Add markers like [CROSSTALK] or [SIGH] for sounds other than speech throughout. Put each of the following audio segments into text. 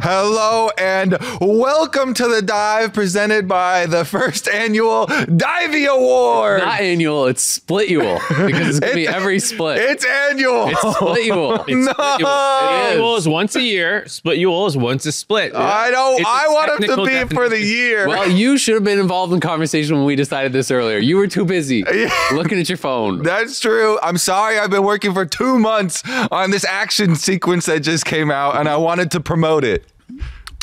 Hello and welcome to the dive presented by the first annual Divey Award. Not annual, it's splitual because it's gonna be every split. It's annual. It's splitual. [LAUGHS] It's No. splitual. Annual is. is once a year. Splitual is once a split. I don't. It's a I want him to technical be for the year. Well, you should have been involved in conversation when we decided this earlier. You were too busy [LAUGHS] looking at your phone. That's true. I'm sorry. I've been working for two months on this action sequence that just came out, and I wanted to promote it.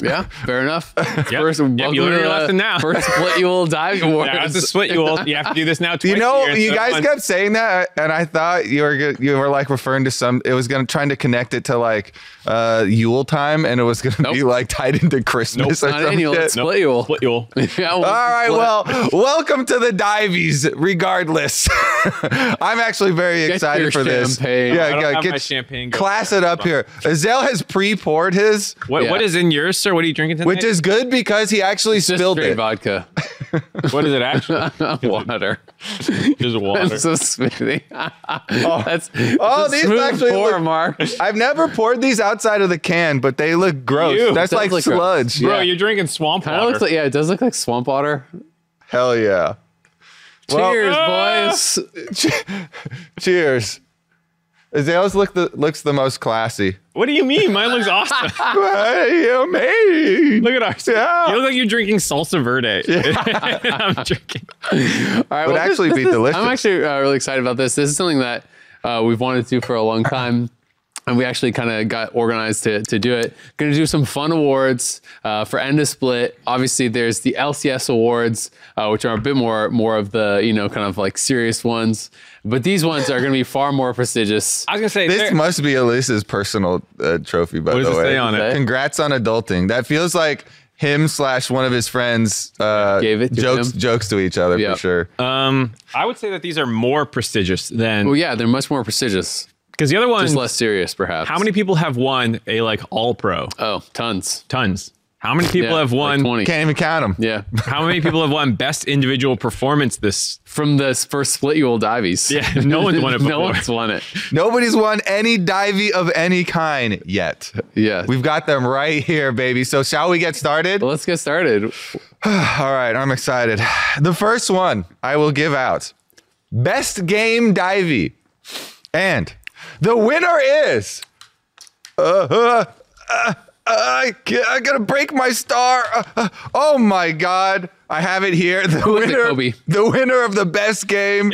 Yeah, [LAUGHS] fair enough. First, Yep, you learned your lesson now. First splitual dive [LAUGHS] awards. Yeah, it's a splitual. You have to do this now. [LAUGHS] You know, you guys kept saying that, and I thought you were you were like referring to some. It was gonna trying to connect it to like uh Yule time, and it was gonna be like tied into Christmas or Not annual, it's splitual. Split Ewell. Yeah, All right, well, welcome to the Diveys. Regardless, I'm actually very Get excited for this. champagne. Yeah, I don't yeah, have get my champagne class it up here. Azael has pre-poured his, What, Yeah. what is in yours, sir? What are you drinking tonight? which is good because he actually just spilled straight it. vodka, [LAUGHS] what is it actually? [LAUGHS] water. Just water. That's so smoothie. [LAUGHS] That's Oh, that's these actually pour, look- Mark. I've never poured these outside of the can, but they look gross. Ew. That's Does like look gross. sludge. Bro, Yeah. you're drinking swamp Kind of water. looks like yeah, it does look like swamp water. Hell yeah. Well- Cheers, Ah! boys. Cheers. Azael's look the looks the most classy. what do you mean? Mine looks awesome. [LAUGHS] What do you mean? Look at ours. Yeah. You look like you're drinking salsa verde. [LAUGHS] [LAUGHS] I'm drinking. All right, Would well, this- actually this be is- delicious. I'm actually uh, really excited about this. This is something that uh, we've wanted to do for a long time. And we actually kind of got organized to, to do it. Going to do some fun awards uh, for End of Split. Obviously, there's the LCS awards, uh, which are a bit more more of the you know kind of like serious ones. But these ones are going to be far more prestigious. I was gonna say This must be Elise's personal uh, trophy, by the way. What does the it way. say on it? Congrats on adulting. That feels like him slash one of his friends uh, Gave it to jokes him. jokes to each other Yeah. for sure. um, I would say that these are more prestigious than Well, yeah, they're much more prestigious, because the other ones. just less serious, perhaps. How many people have won a like all pro? Oh, tons. Tons. How many people Yeah, have like won? 20. Can't even count them. Yeah, [LAUGHS] how many people have won best individual performance this? from this first split you old divies. Yeah, no one's won it [LAUGHS] Before. no one's won it. Nobody's won any divey of any kind yet. Yeah. We've got them right here, baby. So shall we get started? Well, let's get started. [SIGHS] All right, I'm excited. The first one I will give out Best Game Divey. And the winner is. Uh, uh, I, I gotta break my star. Uh, uh, oh my God. I have it here. The it, winner, Kobe? the winner of the best game,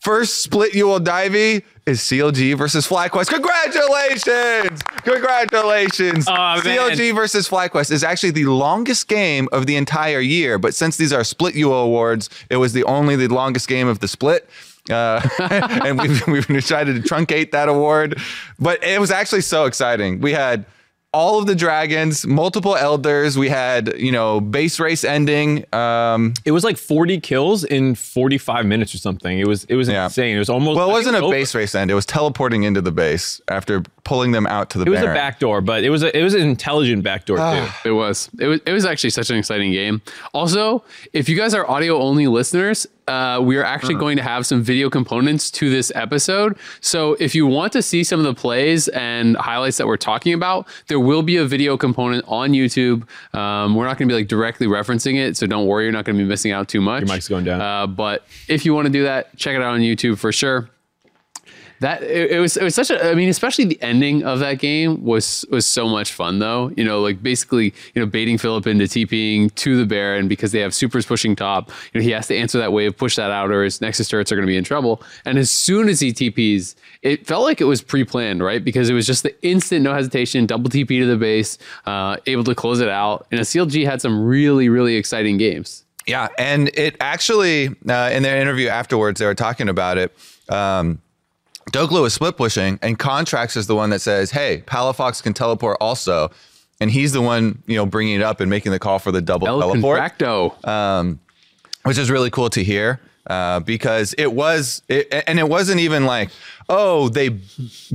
first split you will divey, is CLG versus FlyQuest. Congratulations! Congratulations! Man. CLG versus FlyQuest is actually the longest game of the entire year, but since these are split UO awards, it was the only the longest game of the split. Uh, [LAUGHS] and we've, [LAUGHS] we've decided to truncate that award, but it was actually so exciting. We had all of the dragons, multiple elders. We had, you know, base race ending. Um, It was like 40 kills in 45 minutes or something. It was it was Yeah. insane. It was almost well, it I wasn't a over. base race end. It was teleporting into the base after pulling them out to the It was a Baron. backdoor, but it was a, it was an intelligent backdoor Ah. too. It was. It was. It was actually such an exciting game. Also, if you guys are audio only listeners, uh, we are actually going to have some video components to this episode. So if you want to see some of the plays and highlights that we're talking about, there will be a video component on YouTube. Um, we're not going to be like directly referencing it, so don't worry, you're not going to be missing out too much. Your mic's going down. Uh, but if you want to do that, check it out on YouTube for sure. That it, it was it was such a I mean especially the ending of that game was was so much fun though. You know like basically you know baiting Philip into TPing to the Baron because they have supers pushing top. You know he has to answer that wave push that out or his Nexus turrets are going to be in trouble. And as soon as he TPs it felt like it was pre-planned right? Because it was just the instant no hesitation double TP to the base uh, able to close it out. And a CLG had some really really exciting games. Yeah, and it actually uh, in their interview afterwards, they were talking about it. Um, Dhokla is split pushing, and Contractz is the one that says, "Hey, Palafox can teleport also," and he's the one you know bringing it up and making the call for the double El teleport, Contractz which is really cool to hear. Uh, because it was, it, and it wasn't even like, oh, they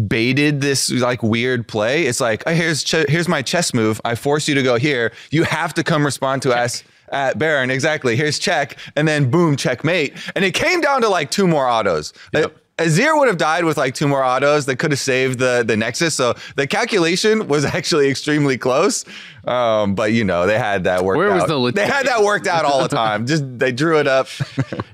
baited this like weird play. It's like, oh, here's ch- here's my chess move. I force you to go here. You have to come respond to us at Baron. Exactly. Here's check, and then boom, checkmate. And it came down to like two more autos. Yep. Azir would have died with like two more autos that could have saved the the Nexus. So the calculation was [LAUGHS] actually extremely close. Um, but you know they had that worked Where was out. the lit- they had that worked out all the time. Just they drew it up. [LAUGHS]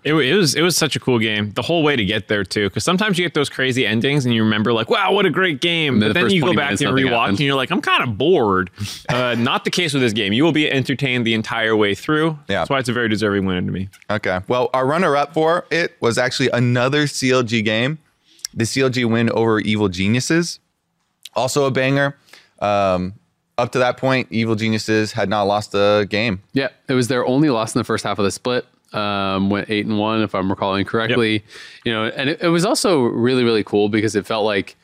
It, it was it was such a cool game the whole way to get there too. Because sometimes you get those crazy endings and you remember like, wow, what a great game. But the then you go back minutes, and rewatch happened. and you're like, I'm kind of bored. [LAUGHS] Uh, not the case with this game. You will be entertained the entire way through. Yeah. That's why it's a very deserving winner to me. Okay. Well, our runner up for it was actually another CLG game, the CLG win over Evil Geniuses. Also a banger. Um, up to that point, Evil Geniuses had not lost a game. Yeah, it was their only loss in the first half of the split. Um, went eight and one, if I'm recalling correctly. You know, and it, it was also really, really cool because it felt like,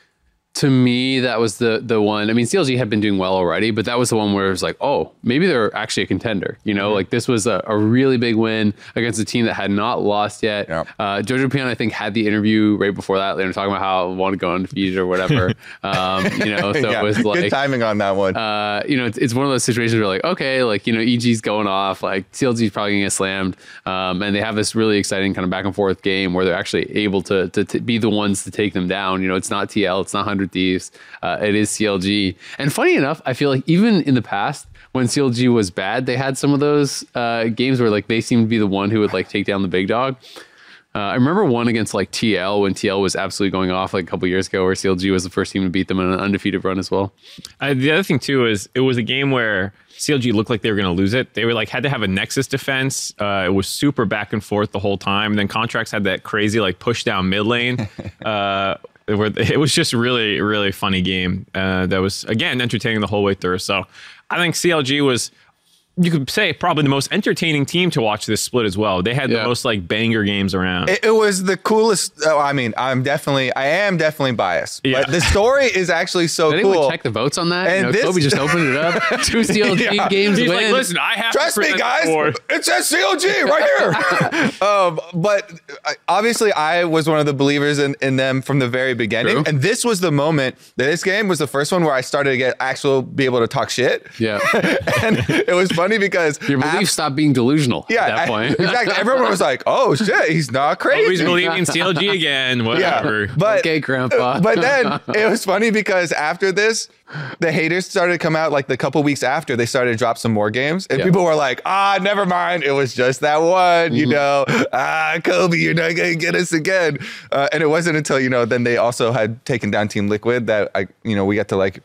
to me, that was the the one. I mean, CLG had been doing well already, but that was the one where it was like, oh, maybe they're actually a contender. You know, like this was a, a really big win against a team that had not lost yet. Yeah. Uh, Jojopyun, I think, had the interview right before that. They were talking about how I want to go undefeated or whatever. [LAUGHS] um, you know, so Yeah, it was like good timing on that one. uh, you know, it's, it's one of those situations where like, okay, like, you know, EG's going off, like CLG's probably gonna get slammed. Um, and they have this really exciting kind of back and forth game where they're actually able to, to, to be the ones to take them down. You know, it's not TL, it's not 100 Thieves, uh, it is CLG. And funny enough, I feel like even in the past, when CLG was bad, they had some of those uh, games where like they seemed to be the one who would like take down the big dog. Uh, I remember one against like TL when TL was absolutely going off like a couple years ago, where CLG was the first team to beat them in an undefeated run as well. Uh, the other thing too is it was a game where CLG looked like they were going to lose it. They were like had to have a Nexus defense. Uh, it was super back and forth the whole time. And then Contractz had that crazy like push down mid lane. [LAUGHS] [LAUGHS] it was just really really funny game. Uh, that was again entertaining the whole way through. So I think CLG was. You could say probably the most entertaining team to watch this split as well. They had Yeah. the most like banger games around. It, it was the coolest. Oh, I mean, I'm definitely, I am definitely biased. Yeah. But the story is actually so Did anyone cool. check the votes on that? And you know, this- Kobe just opened it up. [LAUGHS] Two CLG Yeah. games He's win. like, listen, I have Trust to me, guys. the board." It says CLG right here. [LAUGHS] um, but uh, obviously, I was one of the believers in, in them from the very beginning. True. And this was the moment that this game was the first one where I started to get actual be able to talk shit. yeah. [LAUGHS] and it was funny because Your af- belief stopped being delusional yeah, at that I- point. [LAUGHS] exactly. Everyone was like, "Oh shit, he's not crazy." Always believing in [LAUGHS] CLG again. Whatever. Yeah, but okay, Grandpa. [LAUGHS] but then it was funny because after this, the haters started to come out like the couple weeks after they started to drop some more games, and Yeah. people were like, "Ah, never mind, it was just that one." You know, ah, Kobe, you're not gonna get us again. Uh, and it wasn't until you know then they also had taken down Team Liquid that I you know we got to like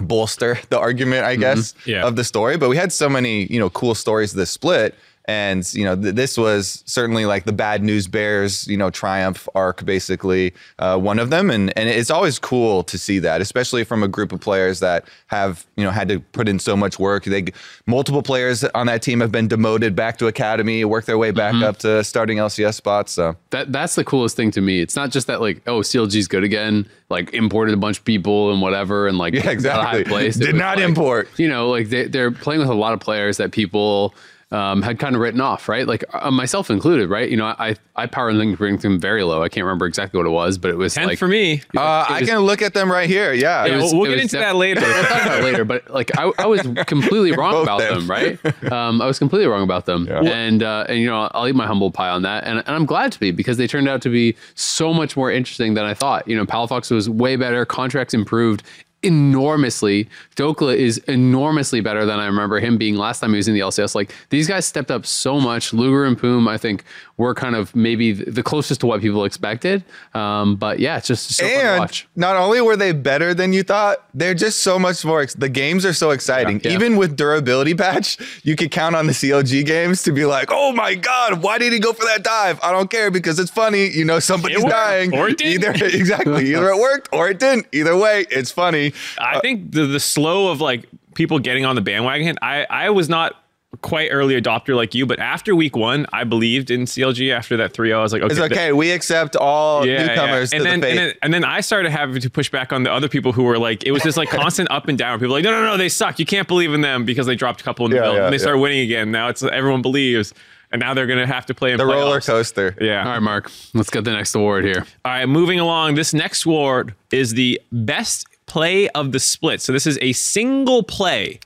bolster the argument, I mm-hmm. guess, Yeah. of the story. But we had so many, you know, cool stories this split. And, you know, th- this was certainly like the bad news bears, you know, triumph arc, basically uh, one of them. And, and it's always cool to see that, especially from a group of players that have, you know, had to put in so much work. They multiple players on that team have been demoted back to academy, work their way back up to starting LCS spots. So that that's the coolest thing to me. It's not just that like, oh, CLG's good again, like imported a bunch of people and whatever, and like Yeah, exactly. high place. [LAUGHS] Did not like, import. You know, like they, they're playing with a lot of players that people um, had kind of written off, right? Like uh, myself included, right? You know, I I power linked bring them very low. I can't remember exactly what it was, but it was Ten like for me. uh, I was- can look at them right here. Yeah. Yeah, was- we'll, we'll get into def- that later. We'll talk about it later, but like I, I was [LAUGHS] completely wrong about them. them, right? Um, I was completely wrong about them, Yeah. and uh, and you know I'll eat my humble pie on that, and, and I'm glad to be because they turned out to be so much more interesting than I thought. You know, Palafox was way better, Contractz improved enormously. Dhokla is enormously better than I remember him being last time he was in the LCS. Like these guys stepped up so much. Luger and Poome, I think, were kind of maybe the closest to what people expected. Um, but yeah, it's just so fun to and watch. not only were they better than you thought, they're just so much more. Ex- the games are so exciting. Yeah. Even with durability patch, you could count on the CLG games to be like, "Oh my god, why did he go for that dive?" I don't care because it's funny. You know, somebody's worked, dying. or it didn't. Either [LAUGHS] exactly, either it worked or it didn't. Either way, it's funny. I uh, think the the slow of like people getting on the bandwagon. I I was not quite early adopter like you, but after week one, I believed in CLG. After that 3-0, I was like, okay, It's okay. We accept all yeah, newcomers yeah. to And then, the and then and then I started having to push back on the other people who were like, it was just like constant up and down. People were like, no, no, no, they suck. You can't believe in them because they dropped a couple in the Yeah, middle yeah, and they yeah. start winning again. Now it's everyone believes, and now they're gonna have to play in the roller coaster. Yeah. All right, Mark, let's get the next award here. All right, moving along. This next award is the best play of the split. So this is a single play.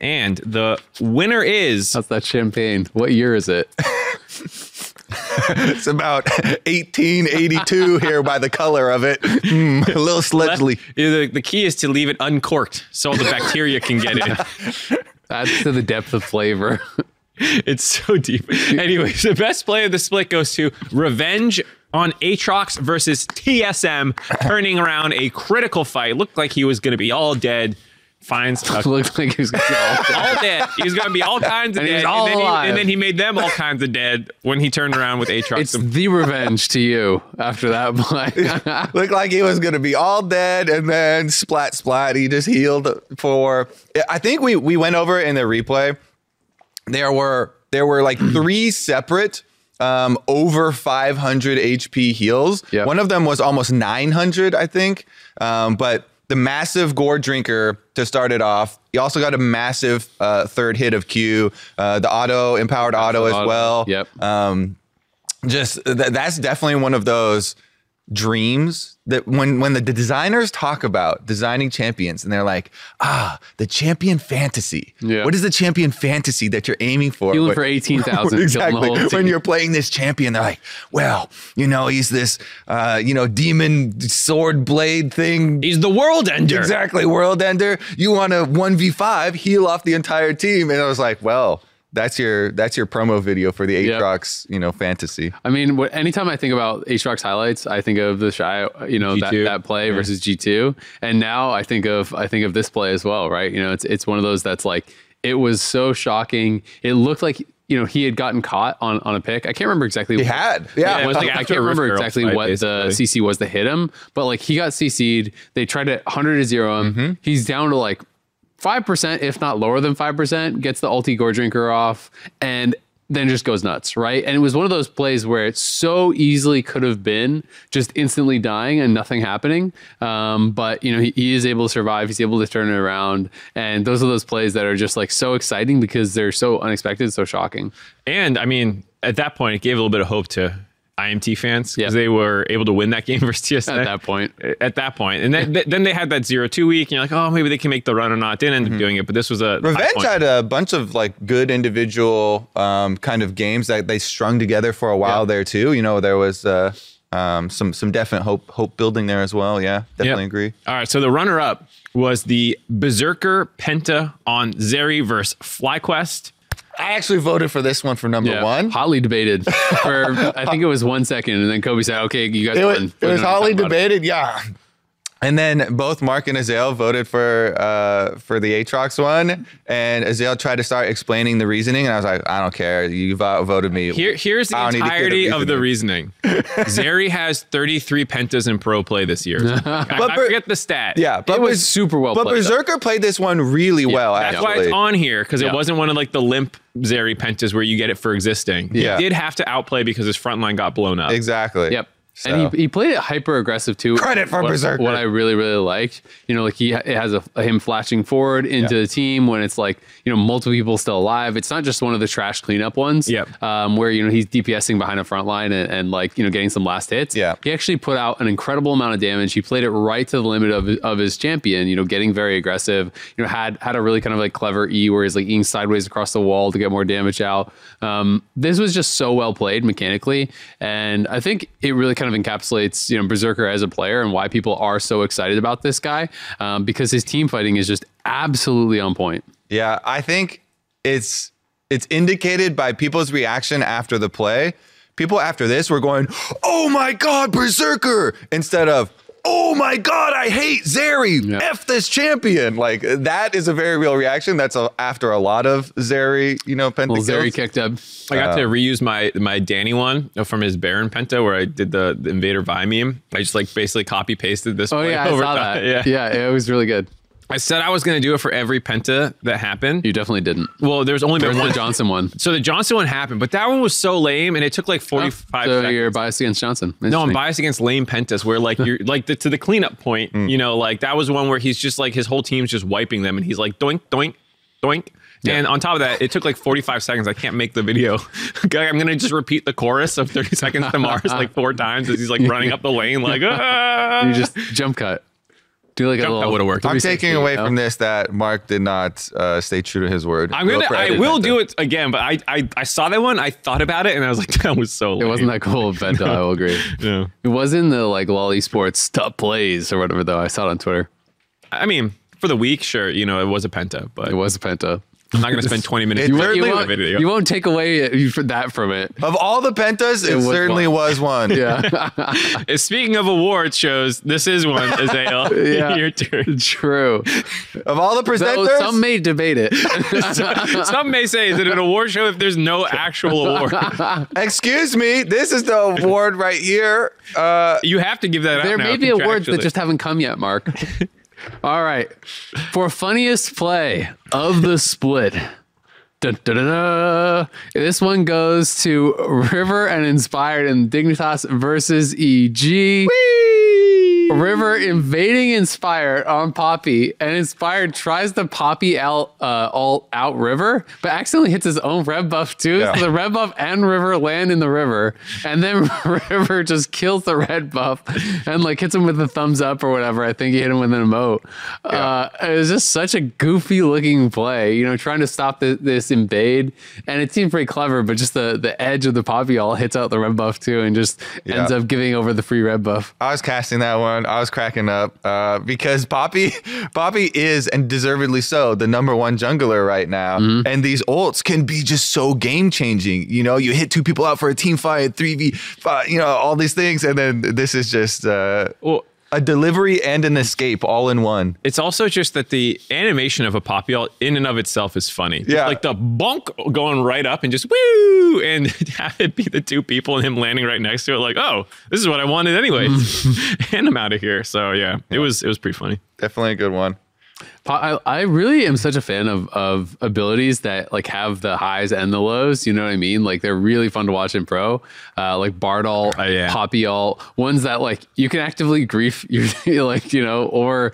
And the winner is That's that champagne. What year is it? it's about 1882 here by the color of it. Mm, a little sledgely. The, the key is to leave it uncorked so all the bacteria can get in. Adds to the depth of flavor. It's so deep. Anyways, the best play of the split goes to Revenge on Aatrox versus TSM, turning around a critical fight. Looked like he was going to be all dead. Finds a [LAUGHS] Looked like he was gonna be all [LAUGHS] all dead. He was going to be all [LAUGHS] kinds of And he dead. was all and, then he, and then he made them all kinds of dead when he turned around with Aatrox. It's the revenge to you after that play. Looked like he was going to be all dead, and then splat, splat. He just healed for. I think we we went over in the replay. There were there were like three separate um, over 500 HP heals. Yep. One of them was almost 900, I think. Um, but the massive Goredrinker to start it off. He also got a massive uh, third hit of Q. Uh, the auto empowered auto as Auto, well Yep. just th- that's definitely one of those dreams that when when the designers talk about designing champions and they're like ah the champion fantasy Yeah. what is the champion fantasy that you're aiming for What- for [LAUGHS] 18,000. exactly Killing the whole when you're playing this champion they're like well you know he's this uh you know demon sword blade thing He's the world ender. exactly world ender you want to 1v5 heal off the entire team and i was like well that's your that's your promo video for the Yep. Aatrox, you know, fantasy. I mean, what, anytime I think about Aatrox highlights, I think of TheShy, you know, that, that play versus G two, and now I think of I think of this play as well, right? You know, it's it's one of those that's like it was so shocking. It looked like you know he had gotten caught on on a pick. I can't remember exactly. He what- had, yeah. Yeah, it was like I [LAUGHS] can't remember exactly fight, what the. CC was to hit him, but like he got CC'd. They tried to 100 to 0 him. Mm-hmm. He's down to like 5%, if not lower than 5%, gets the ulti Goredrinker off and then just goes nuts, right? And it was one of those plays where it so easily could have been just instantly dying and nothing happening. Um, but, you know, he, he is able to survive. He's able to turn it around. And those are those plays that are just like so exciting because they're so unexpected, so shocking. And I mean, at that point, it gave a little bit of hope to IMT fans because Yeah. they were able to win that game [LAUGHS] versus TSM At that point. [LAUGHS] At that point, and then, then they had that zero two week, and you're like, oh, maybe they can make the run or not. Didn't end up doing it, but this was a high Revenge point. had a bunch of like good individual um, kind of games that they strung together for a while Yeah. there too. You know, there was uh, um, some some definite hope hope building there as well. Yeah, definitely Yep. agree. All right, so the runner up was the Berserker Penta on Zeri versus FlyQuest. I actually voted for this one for number one. Hotly debated for, I think it was one second. And then Kobe said, okay, you guys It was, it was hotly talking it. debated, yeah. And then both Mark and Azael voted for uh, for the Aatrox one, and Azael tried to start explaining the reasoning, and I was like, I don't care, you vo- voted me. Here, here's the I don't need to hear the entirety of the reasoning. reasoning. [LAUGHS] Zeri has 33 pentas in pro play this year. [LAUGHS] I, I forget the stat. Yeah, but It was Bers- super well But played, though. Berserker played this one really well. That's actually, why it's on here because Yeah. it wasn't one of like the limp Zeri pentas where you get it for existing. Yeah. He did have to outplay because his front line got blown up. exactly. Yep. So- And he, he played it hyper aggressive too. Credit for what, Berserker. What I really really liked, you know, like he it has a, him flashing forward into the team when it's like you know multiple people still alive. It's not just one of the trash cleanup ones. Yep. Um, where you know he's DPSing behind a front line and, and like you know getting some last hits. Yeah. He actually put out an incredible amount of damage. He played it right to the limit of of his champion. You know, getting very aggressive. You know, had had a really kind of like clever E where he's like eating sideways across the wall to get more damage out. Um, this was just so well played mechanically, and I think it really kind of encapsulates you know Berserker as a player and why people are so excited about this guy um, because his team fighting is just absolutely on point. Yeah, I think it's it's indicated by people's reaction after the play. People after this were going, "Oh my god, Berserker!" instead of "Oh my god, I hate Zeri. Yeah. F this champion." Like that is a very real reaction. That's a, after a lot of Zeri, you know, Well, pentakills. Zeri kicked up. I got to uh, reuse my my Danny one from his Baron Penta where I did the, the Invader Vi meme. I just like basically copy pasted this. Oh play yeah, I saw time. that. [LAUGHS] Yeah. yeah, it was really good. I said I was going to do it for every Penta that happened. You definitely didn't. Well, there's only been Where's the one. Johnsun one? So the Johnsun one happened, but that one was so lame, and it took like 45 so seconds. you're biased against Johnsun. No, I'm biased against lame pentas where like you're [LAUGHS] like the, to the cleanup point, Mm. you know, like that was one where he's just like his whole team's just wiping them and he's like doink, doink, doink. And on top of that, it took like 45 seconds. I can't make the video. [LAUGHS] Okay, I'm gonna just repeat the chorus of 30 seconds to Mars like four times as he's like running up the lane, like ah. [LAUGHS] You just jump cut. Do like a little. cut would've worked. I'm taking away you know? from this that Mark did not uh, stay true to his word. I'm gonna. I will do it again, but I, I I saw that one. I thought about it, and I was like, [LAUGHS] that was so. It wasn't that cool of Bento, [LAUGHS] I will agree. Yeah. It was in the like LoL Esports top plays or whatever though. I saw it on Twitter. I mean, for the week, sure, you know, it was a penta, but It was a Penta. I'm not gonna spend 20 minutes. You, won't, you, won't, video. you won't take away that from it. Of all the pentas, it, was certainly one. was one. [LAUGHS] Yeah, [LAUGHS] Speaking of award shows, this is one, Azael. [LAUGHS] Yeah. Your turn. true. Of all the Though presenters, some may debate it. Some may say, is it an award show if there's no actual award? excuse me, this is the award right here. Uh, You have to give that out there now may be awards that just haven't come yet, Mark. All right. For funniest play of the split. Dun, dun, dun. This one goes to River and Inspired and Dignitas versus EG. River invading Inspired on Poppy, and Inspired tries to Poppy out uh, all out River, but accidentally hits his own red buff too. Yeah. So the red buff and River land in the river, and then [LAUGHS] River just kills the red buff and like hits him with a thumbs up or whatever. I think he hit him with an emote. Uh, it was just such a goofy looking play, you know, trying to stop the, this invade, and it seemed pretty clever, but just the the edge of the Poppy all hits out the red buff too, and just ends up giving over the free red buff. I was casting that one. I was cracking up uh, because Poppy, [LAUGHS] Poppy is and deservedly so the number one jungler right now. Mm-hmm. And these ults can be just so game changing. You know, you hit two people out for a team fight, three v, five, you know, all these things, and then this is just uh, Well, a delivery and an escape all in one. it's also just that the animation of a Poppy in and of itself is funny. Yeah. Like the bonk going right up and just woo and [LAUGHS] have it be the two people and him landing right next to it, like, oh, this is what I wanted anyway. [LAUGHS] [LAUGHS] and I'm out of here. So yeah, it was it was pretty funny. Definitely a good one. I, I really am such a fan of of abilities that like have the highs and the lows. You know what I mean? Like they're really fun to watch in pro. Uh, like Bard ult, Oh, yeah. Poppy all ones that like you can actively grief. You're [LAUGHS] like you know or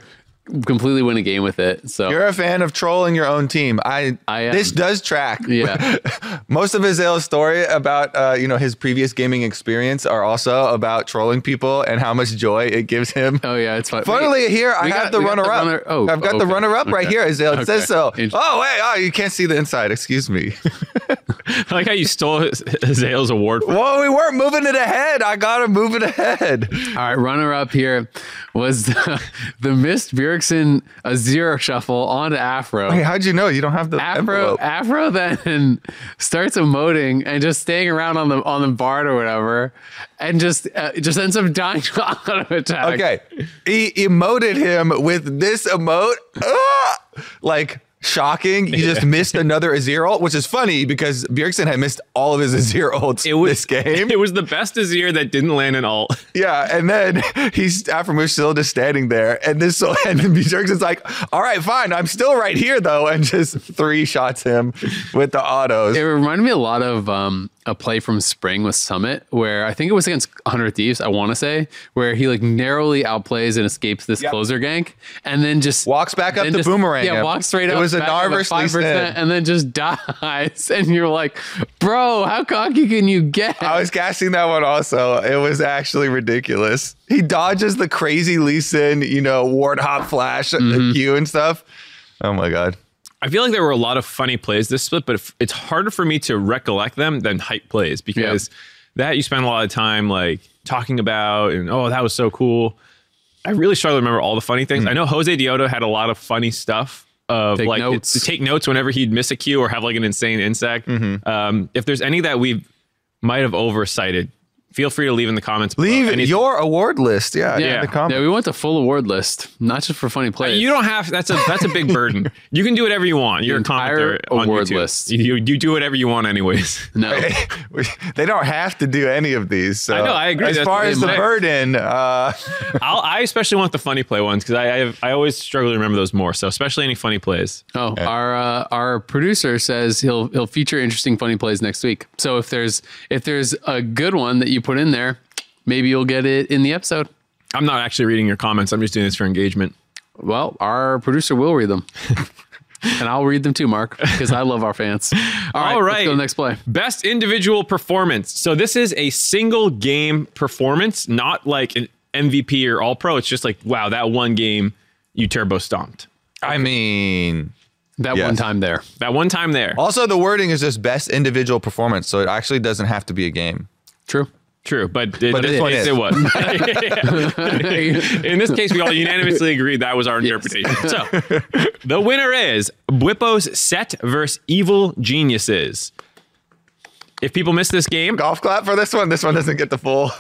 completely win a game with it. So You're a fan of trolling your own team. I, I am. this does track. Yeah. [LAUGHS] Most of Azael's story about uh, you know his previous gaming experience are also about trolling people and how much joy it gives him. oh yeah, it's fun. Funnily, Wait, here I we have got- the we got the runner up. runner- oh, I've got the runner up right Okay. here. Azael it says so. Oh wait, oh you can't see the inside. Excuse me. [LAUGHS] I like how you stole [LAUGHS] Azael's award. For well, we weren't moving it ahead. I gotta move it ahead. All right, runner up here was the, the missed Bjergsen Azir shuffle onto Afro. Hey, how'd you know? You don't have the Afro envelope. Afro then [LAUGHS] starts emoting and just staying around on the on the bar or whatever, and just uh, just ends up dying to [LAUGHS] auto attack. Okay, he emoted him with this emote. Like shocking. You just missed another Azir ult, which is funny because Bjergsen had missed all of his Azir ults it was this game. It was the best Azir that didn't land an ult. Yeah, and then [LAUGHS] he's Aphromoo still just standing there, and this so [LAUGHS] and Bjergsen's like, "All right, fine, I'm still right here though," and just three shots him with the autos. It reminded me a lot of um, a play from Spring with Summit, where I think it was against 100 Thieves, I want to say, where he like narrowly outplays and escapes this Yep. closer gank, and then just Walks back up then to just- boomerang Yeah, walks straight It up. It was a up Narverse 5%, Lee and then just [LAUGHS] dies, and you're like, bro, how cocky can you get? I was casting that one also. It was actually ridiculous. He dodges the crazy Lee Sin, you know, ward hop flash Mm-hmm. Q and stuff. Oh my god. I feel like there were a lot of funny plays this split, but it's harder for me to recollect them than hype plays because that you spend a lot of time like talking about and oh that was so cool. I really struggle to remember all the funny things. I know Josedeodo had a lot of funny stuff of Take like notes. to take notes whenever he'd miss a cue or have like an insane Insec. Um, if there's any that we might have oversighted, feel free to leave in the comments. Leave Anything- your award list. Yeah, in yeah, the comments. yeah, we want the full award list, not just for funny plays. You don't have that's a that's a big [LAUGHS] burden. You can do whatever you want. You're entire on award YouTube. list. You, you do whatever you want anyways. no. [LAUGHS] they don't have to do any of these. So I know, I agree. As That's far as the thing. burden, uh, [LAUGHS] I'll, I especially want the funny play ones because I, I have, I always struggle to remember those more. So especially any funny plays. Oh, our uh, our producer says he'll he'll feature interesting funny plays next week. So if there's if there's a good one that you put in there, maybe you'll get it in the episode. I'm not actually reading your comments. I'm just doing this for engagement. Well, our producer will read them. [LAUGHS] and I'll read them too, Mark, because I love our fans. [LAUGHS] All right, All let's go to the next play. Best individual performance. So this is a single game performance, not like an MVP or All Pro. It's just like wow, that one game you turbo stomped. I mean, That Yes. one time there. That one time there. also the wording is just best individual performance, so it actually doesn't have to be a game. True. True, but, it, But this it, one it, is. it was. [LAUGHS] [LAUGHS] In this case, we all unanimously agreed that was our interpretation. So the winner is Whippo's Sett versus Evil Geniuses. If people miss this game, Golf clap for this one. This one doesn't get the full.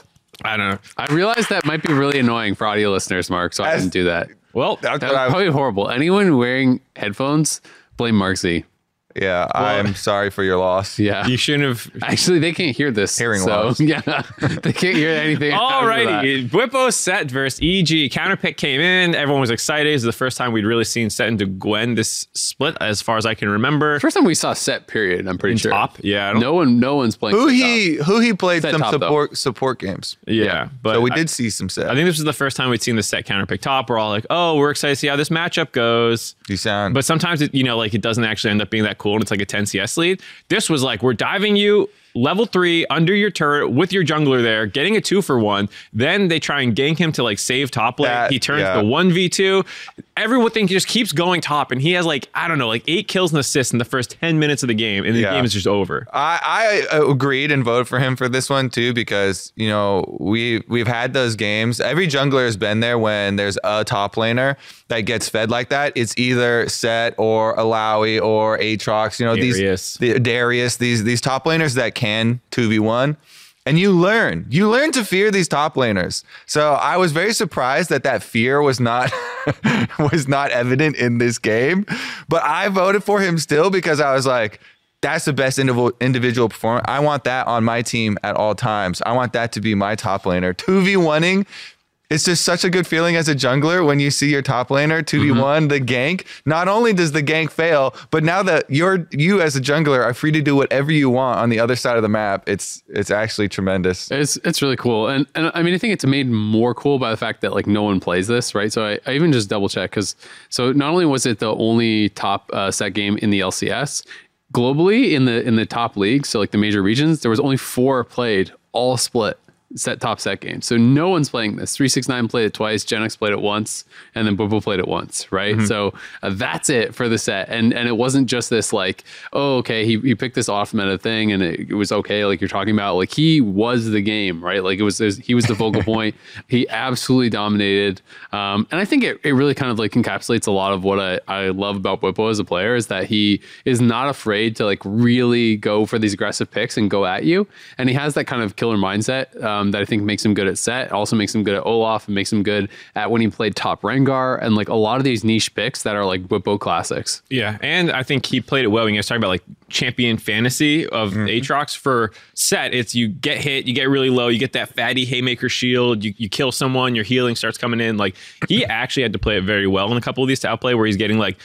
I don't know. I realized that might be really annoying for audio listeners, Mark, so I didn't do that. Well, That's That what was I, probably horrible. Anyone wearing headphones, blame Mark Z. yeah, I'm [LAUGHS] sorry for your loss. Yeah. you shouldn't have. Actually, they can't hear this. Hearing so, loss. [LAUGHS] Yeah, they can't hear anything. after that. Alrighty, Whippo Sett versus EG. Counterpick came in. Everyone was excited. It was the first time we'd really seen Sett into Gwen this split, as far as I can remember. First time we saw Sett period. I'm pretty sure. Top, yeah, I don't- No one, no one's playing. Who set he who he played Sett some top, though. support support games. Yeah, Yeah. but so we I- did see some Sett. I think this was the first time we'd seen the Sett counterpick top. We're all like, oh, we're excited to see how this matchup goes. you sound But sometimes it, you know, like it doesn't actually end up being that cool and it's like a 10 CS lead. This was like, we're diving you level three under your turret with your jungler there, getting a two for one. Then they try and gank him to like save top lane. That- he turns yeah. the 1v2. Everyone thinks he just keeps going top and he has like, I don't know, like eight kills and assists in the first 10 minutes of the game. And the Yeah. game is just over. I, I uh, agreed and voted for him for this one too because you know we we've had those games. Every jungler has been there when there's a top laner that gets fed like that. It's either Sett or Alawi or Aatrox. You know Darius. these the, Darius these these top laners that can two v one. And you learn, you learn to fear these top laners. So I was very surprised that that fear was not [LAUGHS] was not evident in this game. But I voted for him still because I was like, that's the best individual performance. I want that on my team at all times. I want that to be my top laner. Two v oneing. It's just such a good feeling as a jungler when you see your top laner 2v1 the gank. Not only does the gank fail, but now that you're you as a jungler are free to do whatever you want on the other side of the map. It's it's actually tremendous. It's it's really cool, and and I mean I think it's made more cool by the fact that like no one plays this, right? So I, I even just double check because so not only was it the only top uh, Sett game in the LCS globally in the in the top leagues, so like the major regions, there was only four played, all split Sett top Sett game. So no one's playing this. Three six nine played it twice, Genix played it once, and then Bobo played it once, right? So uh, that's it for the Sett, and and it wasn't just this like oh okay he, he picked this off meta thing and it, it was okay like you're talking about like he was the game right like it was there's- he was the focal [LAUGHS] point he absolutely dominated um, and I think it, it really kind of like encapsulates a lot of what I, I love about Whippo as a player is that he is not afraid to like really go for these aggressive picks and go at you and he has that kind of killer mindset um, Um, that I think makes him good at Sett also makes him good at Olaf and makes him good at when he played top Rengar and like a lot of these niche picks that are like Whippo classics Yeah, and I think he played it well when he was talking about like champion fantasy of mm-hmm. Aatrox for Sett. It's you get hit, you get really low, you get that fatty haymaker shield, you, you kill someone, your healing starts coming in. Like he [LAUGHS] actually had to play it very well in a couple of these to outplay where he's getting like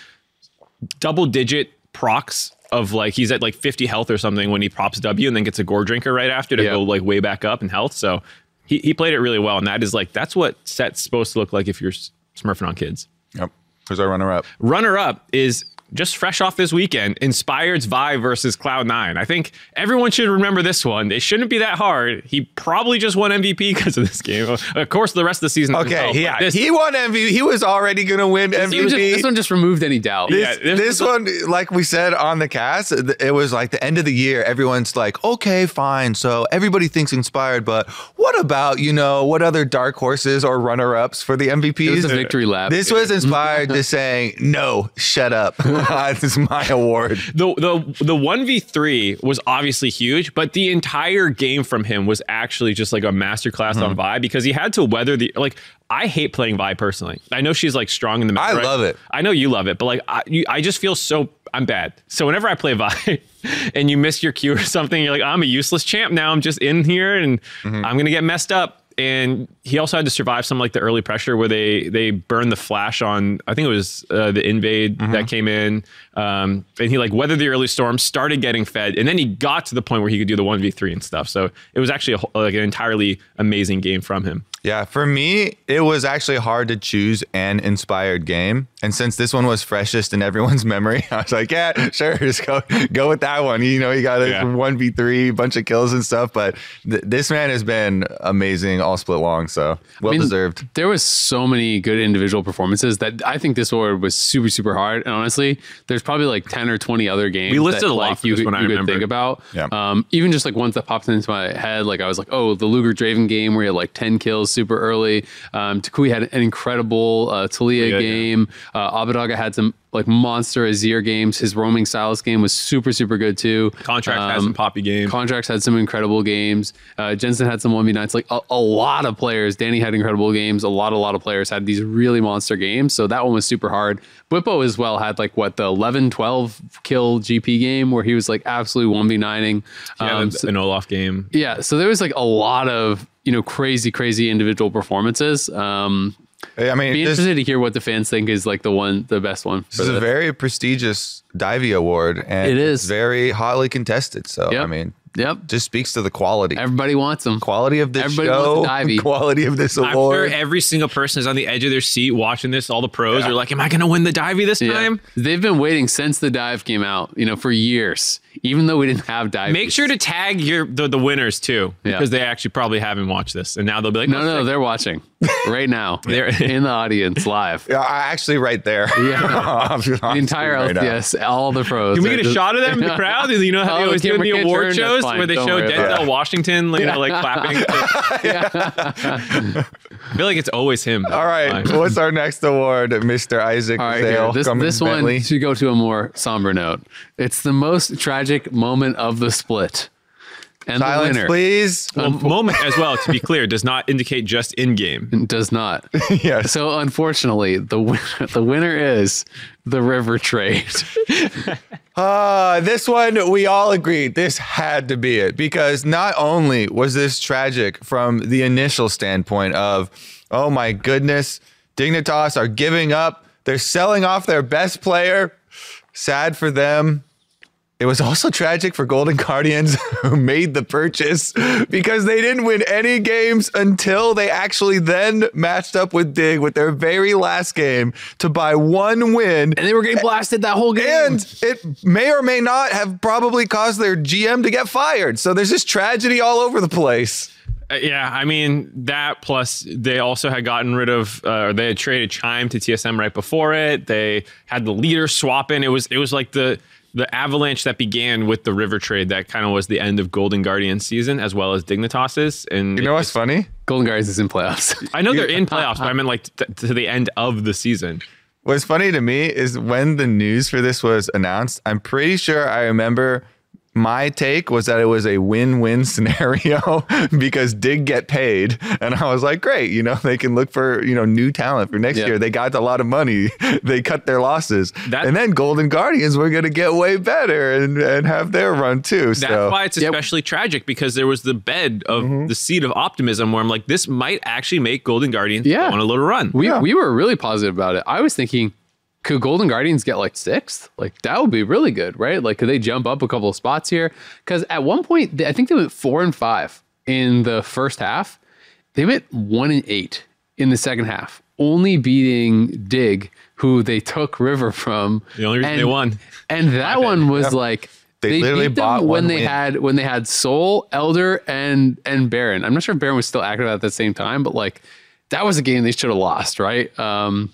double digit procs of like he's at like 50 health or something when he props W and then gets a Goredrinker right after to Yeah. go like way back up in health. So he, he played it really well, and that is like that's what Sett's supposed to look like if you're smurfing on kids. Yep. Who's our runner up? Runner up is just fresh off this weekend, Inspired's Vi versus Cloud9. I think everyone should remember this one. It shouldn't be that hard. He probably just won MVP because [LAUGHS] of this game. Of course, the rest of the season. Okay, well, but yeah, this- he won MVP. He was already gonna win This, MVP. just, this one just removed any doubt This, Yeah, this this is- one, like we said on the cast, it was like the end of the year. Everyone's like, okay, fine. So everybody thinks inspired, but what about, you know, what other dark horses or runner ups for the MVPs? It was a victory lap. This was inspired to [LAUGHS] saying, no, shut up. [LAUGHS] [LAUGHS] this is my award. the the the one v three was obviously huge, but the entire game from him was actually just like a masterclass Mm-hmm. on Vi because he had to weather the like. I hate playing Vi personally. I know she's like strong in the. Middle, I right? love it. I know you love it, but like I, you, I just feel so I'm bad. So whenever I play Vi, [LAUGHS] and you miss your cue or something, you're like I'm a useless champ now. I'm just in here and Mm-hmm. I'm gonna get messed up. And he also had to survive some like the early pressure where they they burned the flash on I think it was uh, the invade Mm-hmm. that came in, um, and he like weathered the early storm, started getting fed, and then he got to the point where he could do the one v three and stuff. So it was actually a, like an entirely amazing game from him. Yeah, for me, it was actually hard to choose an inspired game. And since this one was freshest in everyone's [LAUGHS] memory, I was like, yeah, sure, just go go with that one. You know, you got a Yeah. 1v3, bunch of kills and stuff. But th- this man has been amazing all split long. So well I mean, deserved. There was so many good individual performances that I think this award was super super hard. And honestly, there's probably like ten or twenty other games. We listed that, a lot like you this could, I you could remember. think about. Yeah. Um, even just like ones that popped into my head, like I was like, oh, the Luger Draven game where he had like ten kills super early. Um, Toucouille had an incredible uh, Taliyah yeah. game. Uh, Abbedagge had some like monster Azir games. His roaming Sylas game was super super good too. Contract has Um, some poppy game. Contractz had some incredible games. Uh, Jensen had some 1v9s. Like a, a lot of players. Danny had incredible games. A lot, a lot of players had these really monster games. So that one was super hard. Whippo as well had like what the 11, 12 kill GP game where he was like absolutely 1v9ing. yeah, Um, an Olaf game. yeah. So there was like a lot of, you know, crazy, crazy individual performances. Um, I mean, be this, interested to hear what the fans think is like the one, the best one. this is a very prestigious Divey Award. And It is. very hotly contested. So, I mean, Yep. just speaks to the quality. Everybody wants them. quality of this Everybody show, wants Divey. [LAUGHS] quality of this I'm sure award. every single person is on the edge of their seat watching this. All the pros are like, "Am I going to win the divey this Yeah. time?" They've been waiting since the dive came out, you know, for years, even though we didn't have dive. Make sure to tag your the, the winners too, Yeah. because they actually probably haven't watched this, and now they'll be like, No, "Oh, no, they're watching right now. [LAUGHS] They're- in the audience live. yeah, I- actually, right there. Yeah. [LAUGHS] the The entire right now. All the pros. Can we get a just- shot of them in the [LAUGHS] crowd? You know how Oh, they always the do in the award shows fine. where they show worry about Denzel it. Washington, you know, like clapping. I feel like it's always him. [LAUGHS] All right, what's our next award, Mr. Isaac All right, Zale, here. This, this one Bentley? should go to a more somber note. It's the most tragic moment of the split. And Silence, the winner please. Well, moment as well, to be [LAUGHS] clear, does not indicate just in game. does not. [LAUGHS] yes. So unfortunately, the winner, the winner is the river trade. Uh, [LAUGHS] this one, we all agreed this had to be it because not only was this tragic from the initial standpoint of, oh my goodness, Dignitas are giving up, they're selling off their best player. Sad for them. It was also tragic for Golden Guardians [LAUGHS] who made the purchase because they didn't win any games until they actually then matched up with Dig with their very last game to buy one win. and they were getting blasted that whole game. And it may or may not have probably caused their GM to get fired. So there's just tragedy all over the place. Uh, yeah, I mean that plus they also had gotten rid of uh, or they had traded Chime to TSM right before it. They had the leader swap in. It was it was like the the avalanche that began with the River trade that kind of was the end of Golden Guardian season as well as Dignitas's. And You know what's funny? Golden Guardians is in playoffs. [LAUGHS] I know they're in [LAUGHS] playoffs, but I meant like t- to the end of the season. What's funny to me is when the news for this was announced, I'm pretty sure I remember my take was that it was a win-win [LAUGHS] scenario because Dig get paid, and I was like, great, you know, they can look for you know new talent for next Yeah. year. They got a lot of money, [LAUGHS] they cut their losses, That- and then Golden Guardians were going to get way better and and have their run too. That's so why it's Yep. especially tragic because there was the bed of mm-hmm. the seed of optimism where I'm like, this might actually make Golden Guardians Yeah. go on a little run. We Yeah. we were really positive about it. I was thinking, could Golden Guardians get like sixth? Like that would be really good, right? Like could they jump up a couple of spots here? Because at one point, I think they went four and five in the first half. They went one and eight in the second half, only beating Dig, who they took River from. The only reason they won. And that one was like. They literally beat them bought when they win. had when they had Soul, Elder, and and Baron. I'm not sure if Baron was still active at the same time, but like that was a game they should have lost, right? Um,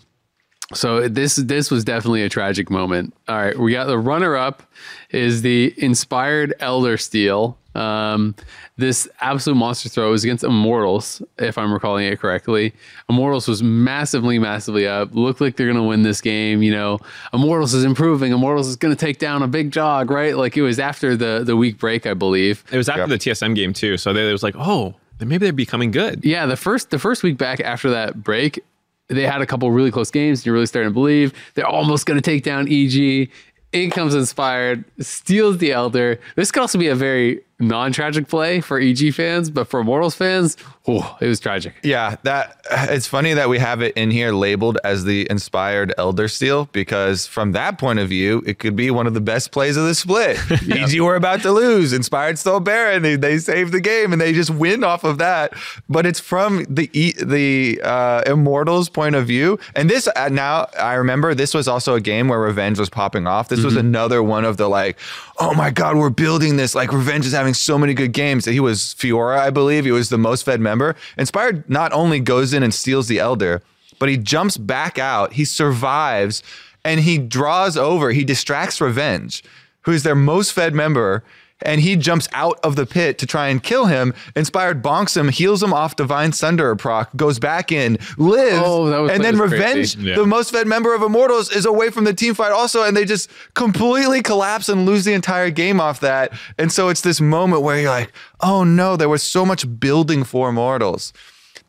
so this this was definitely a tragic moment. All right, we got the runner up is the inspired Elder Steal. Um, this absolute monster throw was against Immortals, if I'm recalling it correctly. Immortals was massively, massively up. Looked like they're gonna win this game. You know, Immortals is improving. Immortals is gonna take down a big jog, right? Like it was after the the week break, I believe. It was after Yep. the TSM game too, so they, it was like, oh, maybe they're becoming good. Yeah, the first the first week back after that break, they had a couple really close games. And you're really starting to believe they're almost going to take down EG. In comes inspired, steals the elder. This could also be a very non-tragic play for EG fans, but for Immortals fans, oh, it was tragic. Yeah, that it's funny that we have it in here labeled as the inspired Elder Steal because from that point of view, it could be one of the best plays of the split. [LAUGHS] EG were about to lose, inspired Stole Baron, they, they saved the game and they just win off of that. But it's from the E- the uh, Immortals point of view, and this uh, now I remember this was also a game where Revenge was popping off. This was another one of the like, oh my god, we're building this. Like Revenge is having so many good games. That he was Fiora, I believe. He was the most fed member. Inspired not only goes in and steals the Elder, but he jumps back out. He survives and he draws over. He distracts Revenge, who's their most fed member. And he jumps out of the pit to try and kill him. Inspired bonks him, heals him off Divine Sunder proc, goes back in, lives, Oh, that was- and then Revenge. Yeah. the most fed member of Immortals, is away from the team fight also, and they just completely collapse and lose the entire game off that. And so it's this moment where you're like, oh no, there was so much building for Immortals.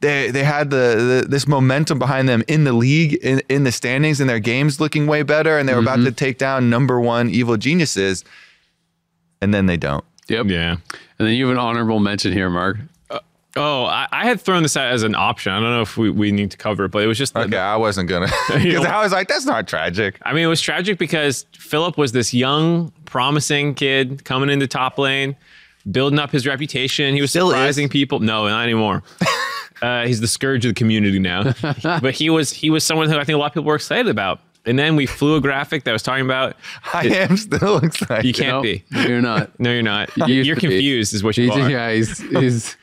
They they had the, the this momentum behind them in the league, in, in the standings, in their games looking way better, and they were Mm-hmm. about to take down number one evil geniuses, and then they don't. Yep. Yeah. And then you have an honorable mention here, Mark. Oh, I, I had thrown this out as an option. I don't know if we, we need to cover it, but it was just. the- Okay, I wasn't gonna [LAUGHS] [LAUGHS] because I was like, that's not tragic. I mean, it was tragic because Philip was this young, promising kid coming into top lane, building up his reputation. He was Still is. surprising people. No, not anymore. [LAUGHS] uh, he's the scourge of the community now. but he was he was someone who I think a lot of people were excited about. And then we flew a graphic that was talking about I am still [LAUGHS] excited. you can't Nope, be. You're not. [LAUGHS] No, you're not. You You're used to be. confused, is what you He's, are. yeah, he's, he's,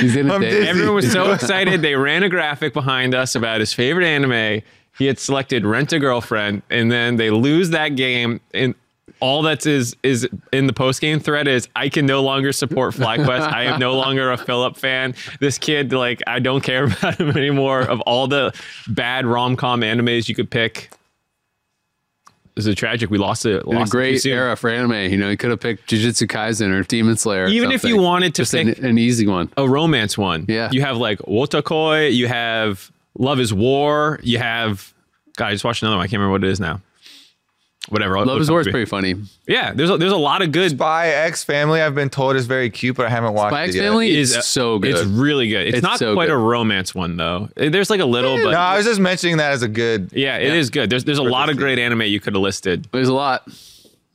he's in a I'm dizzy. Everyone was so [LAUGHS] excited. They ran a graphic behind us about his favorite anime. He had selected Rent a Girlfriend, and then they lose that game. And all that's is is in the post game thread is I can no longer support FlyQuest. I am no longer a Philip fan. This kid, like, I don't care about him anymore. Of all the bad rom com animes you could pick, this is tragic. We lost it. A Lost it great era for anime. You know, you could have picked Jujutsu Kaisen or Demon Slayer. or Even if you wanted to Just an, pick an easy one. a romance one. Yeah. You have like Wotakoi, you have Love is War, you have God, I just watched another one. I can't remember what it is now. Whatever. I'll- Love it'll is come War is pretty funny. Yeah, there's a, there's a lot of good Spy X Family, I've been told is very cute, but I haven't watched Spy it X yet. Family is is uh, so good. It's really good. It's, It's not so quite good. a romance one though. Uh, there's like a little, but No, I was just mentioning that as a good. yeah, it is good. There's there's a lot of great anime you could have listed. There's a lot.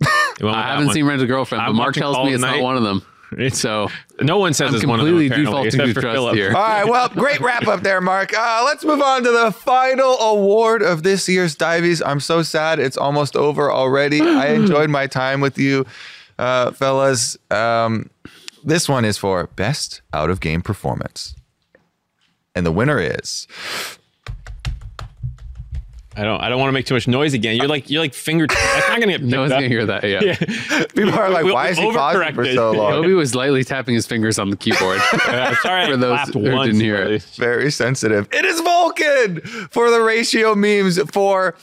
You went with I haven't one. seen Rent a Girlfriend, but I'm Mark tells me it's Night. not one of them. It's- [LAUGHS] So No one says I'm it's one of them. completely defaulting to trust Philip. here. All right, well, [LAUGHS] great wrap up there, Mark. Uh, let's move on to the final award of this year's Diveys. I'm so sad it's almost over already. I [SIGHS] enjoyed my time with you, uh, fellas. Um, this one is for best out of game performance, and the winner is I don't I don't want to make too much noise again. You're like you're like finger. That's not gonna get [LAUGHS] no one's up. gonna hear that. Yeah. [LAUGHS] people are like, We- why is he we pausing for so long? Kobe was lightly tapping his fingers on the keyboard. [LAUGHS] I'm sorry, I For those clapped who once. didn't hear it. very sensitive. It is Vulcan for the ratio memes for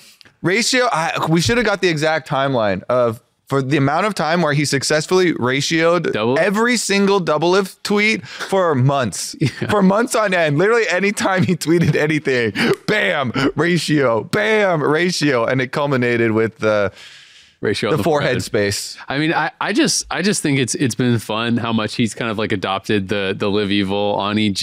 ratio. I, we should have got the exact timeline of for the amount of time where he successfully ratioed Double? every single double if tweet for months, [LAUGHS] for months on end. Literally, anytime he tweeted anything, bam, ratio, bam, ratio, and it culminated with the Ratio the on forehead forehead. space. I mean, I, I just I just think it's it's been fun how much he's kind of like adopted the the live evil on EG.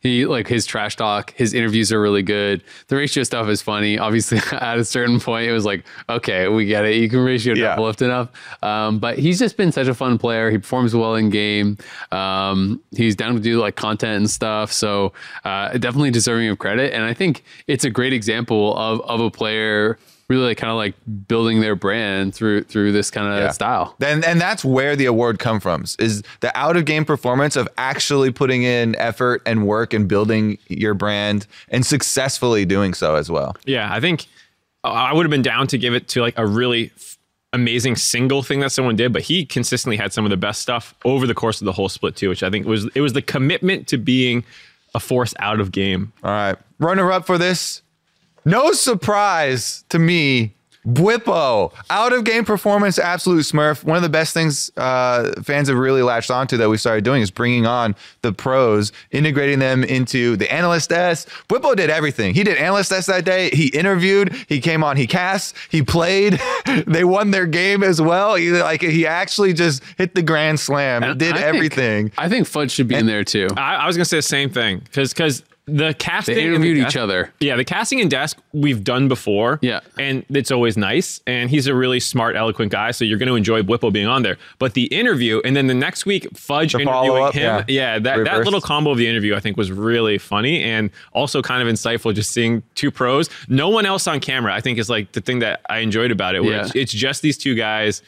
He like his trash talk, his interviews are really good. The ratio stuff is funny. Obviously, [LAUGHS] at a certain point, it was like, okay, we get it. You can ratio Yeah. lift enough. Um, but he's just been such a fun player. He performs well in game. Um, he's down to do like content and stuff. So uh, definitely deserving of credit. And I think it's a great example of of a player really like kind of like building their brand through through this kind of Yeah. style. Then and that's where the award come from is the out of game performance of actually putting in effort and work and building your brand and successfully doing so as well. Yeah, I think uh, I would have been down to give it to like a really f- amazing single thing that someone did, but he consistently had some of the best stuff over the course of the whole split too, which I think was it was the commitment to being a force out of game. All right. Runner up for this. No surprise to me. Bwipo, out of game performance, absolute smurf. One of the best things uh, fans have really latched onto that we started doing is bringing on the pros, integrating them into the analyst desk. Bwipo did everything. He did analyst desk that day. He interviewed. He came on. He cast. He played. [LAUGHS] they won their game as well. He like he actually just hit the grand slam. And did I think- everything. I think Fudge should be in there too. I, I was gonna say the same thing because because the casting They and the interviewed each desk- other. Yeah, the casting and desk we've done before. Yeah. and it's always nice. And he's a really smart, eloquent guy, so you're going to enjoy Bwipo being on there. But the interview, and then the next week, Fudge The interviewing follow-up, him. yeah. Yeah, that, that little combo of the interview I think was really funny and also kind of insightful. Just seeing two pros, no one else on camera. I think is like the thing that I enjoyed about it. Where Yeah. it's, it's just these two guys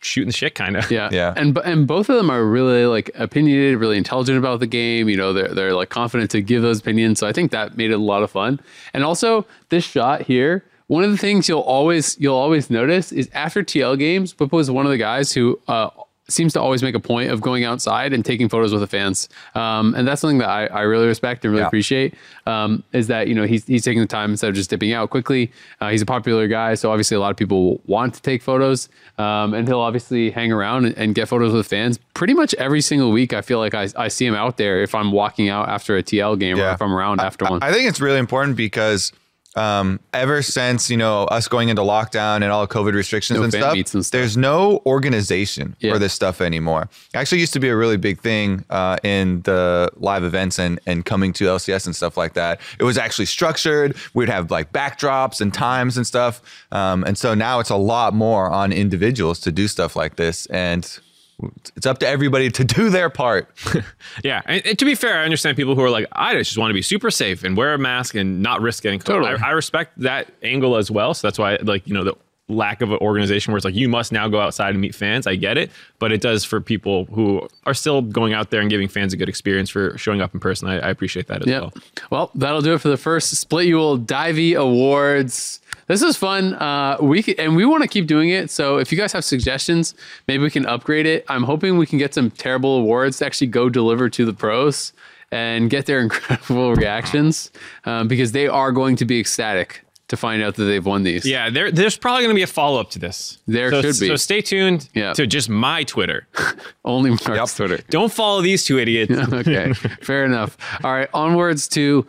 shooting the shit, kind of. Yeah, Yeah. and b- and both of them are really like opinionated, really intelligent about the game. You know, they're they're like confident to give those opinions. So I think that made it a lot of fun. And also this shot here, one of the things you'll always you'll always notice is after TL games, Bwipo was one of the guys who uh, seems to always make a point of going outside and taking photos with the fans. Um, and that's something that I, I really respect and really Yeah. appreciate. Um, is that you know he's he's taking the time instead of just dipping out quickly. Uh, he's a popular guy, so obviously a lot of people want to take photos. Um, and he'll obviously hang around and, and get photos with fans pretty much every single week. I feel like I, I see him out there if I'm walking out after a TL game or if I'm around after one. I think it's really important because um, ever since you know us going into lockdown and all COVID restrictions No and, stuff, and stuff. there's no organization Yeah. for this stuff anymore. Actually, used to be a really big thing uh, in the live events and and coming to LCS and stuff like that. It was actually structured. We'd have like backdrops and times and stuff. Um, and so now it's a lot more on individuals to do stuff like this and. It's up to everybody to do their part. [LAUGHS] Yeah, and, and to be fair, I understand people who are like, I just want to be super safe and wear a mask and not risk getting COVID. Totally. I, I respect that angle as well. So that's why, like, you know, the lack of an organization where it's like you must now go outside and meet fans. I get it, but it does for people who are still going out there and giving fans a good experience for showing up in person. I, I appreciate that as Yeah. well. Well, that'll do it for the first Splitual Divey Awards. This is fun. Uh, we c- and we want to keep doing it. So if you guys have suggestions, maybe we can upgrade it. I'm hoping we can get some terrible awards to actually go deliver to the pros and get their [LAUGHS] incredible reactions um, because they are going to be ecstatic to find out that they've won these. Yeah, there, there's probably going to be a follow up to this. There so, should be. So stay tuned Yeah. to just my Twitter. [LAUGHS] Only Mark's Twitter. Don't follow these two idiots. [LAUGHS] okay, fair enough. All right, onwards to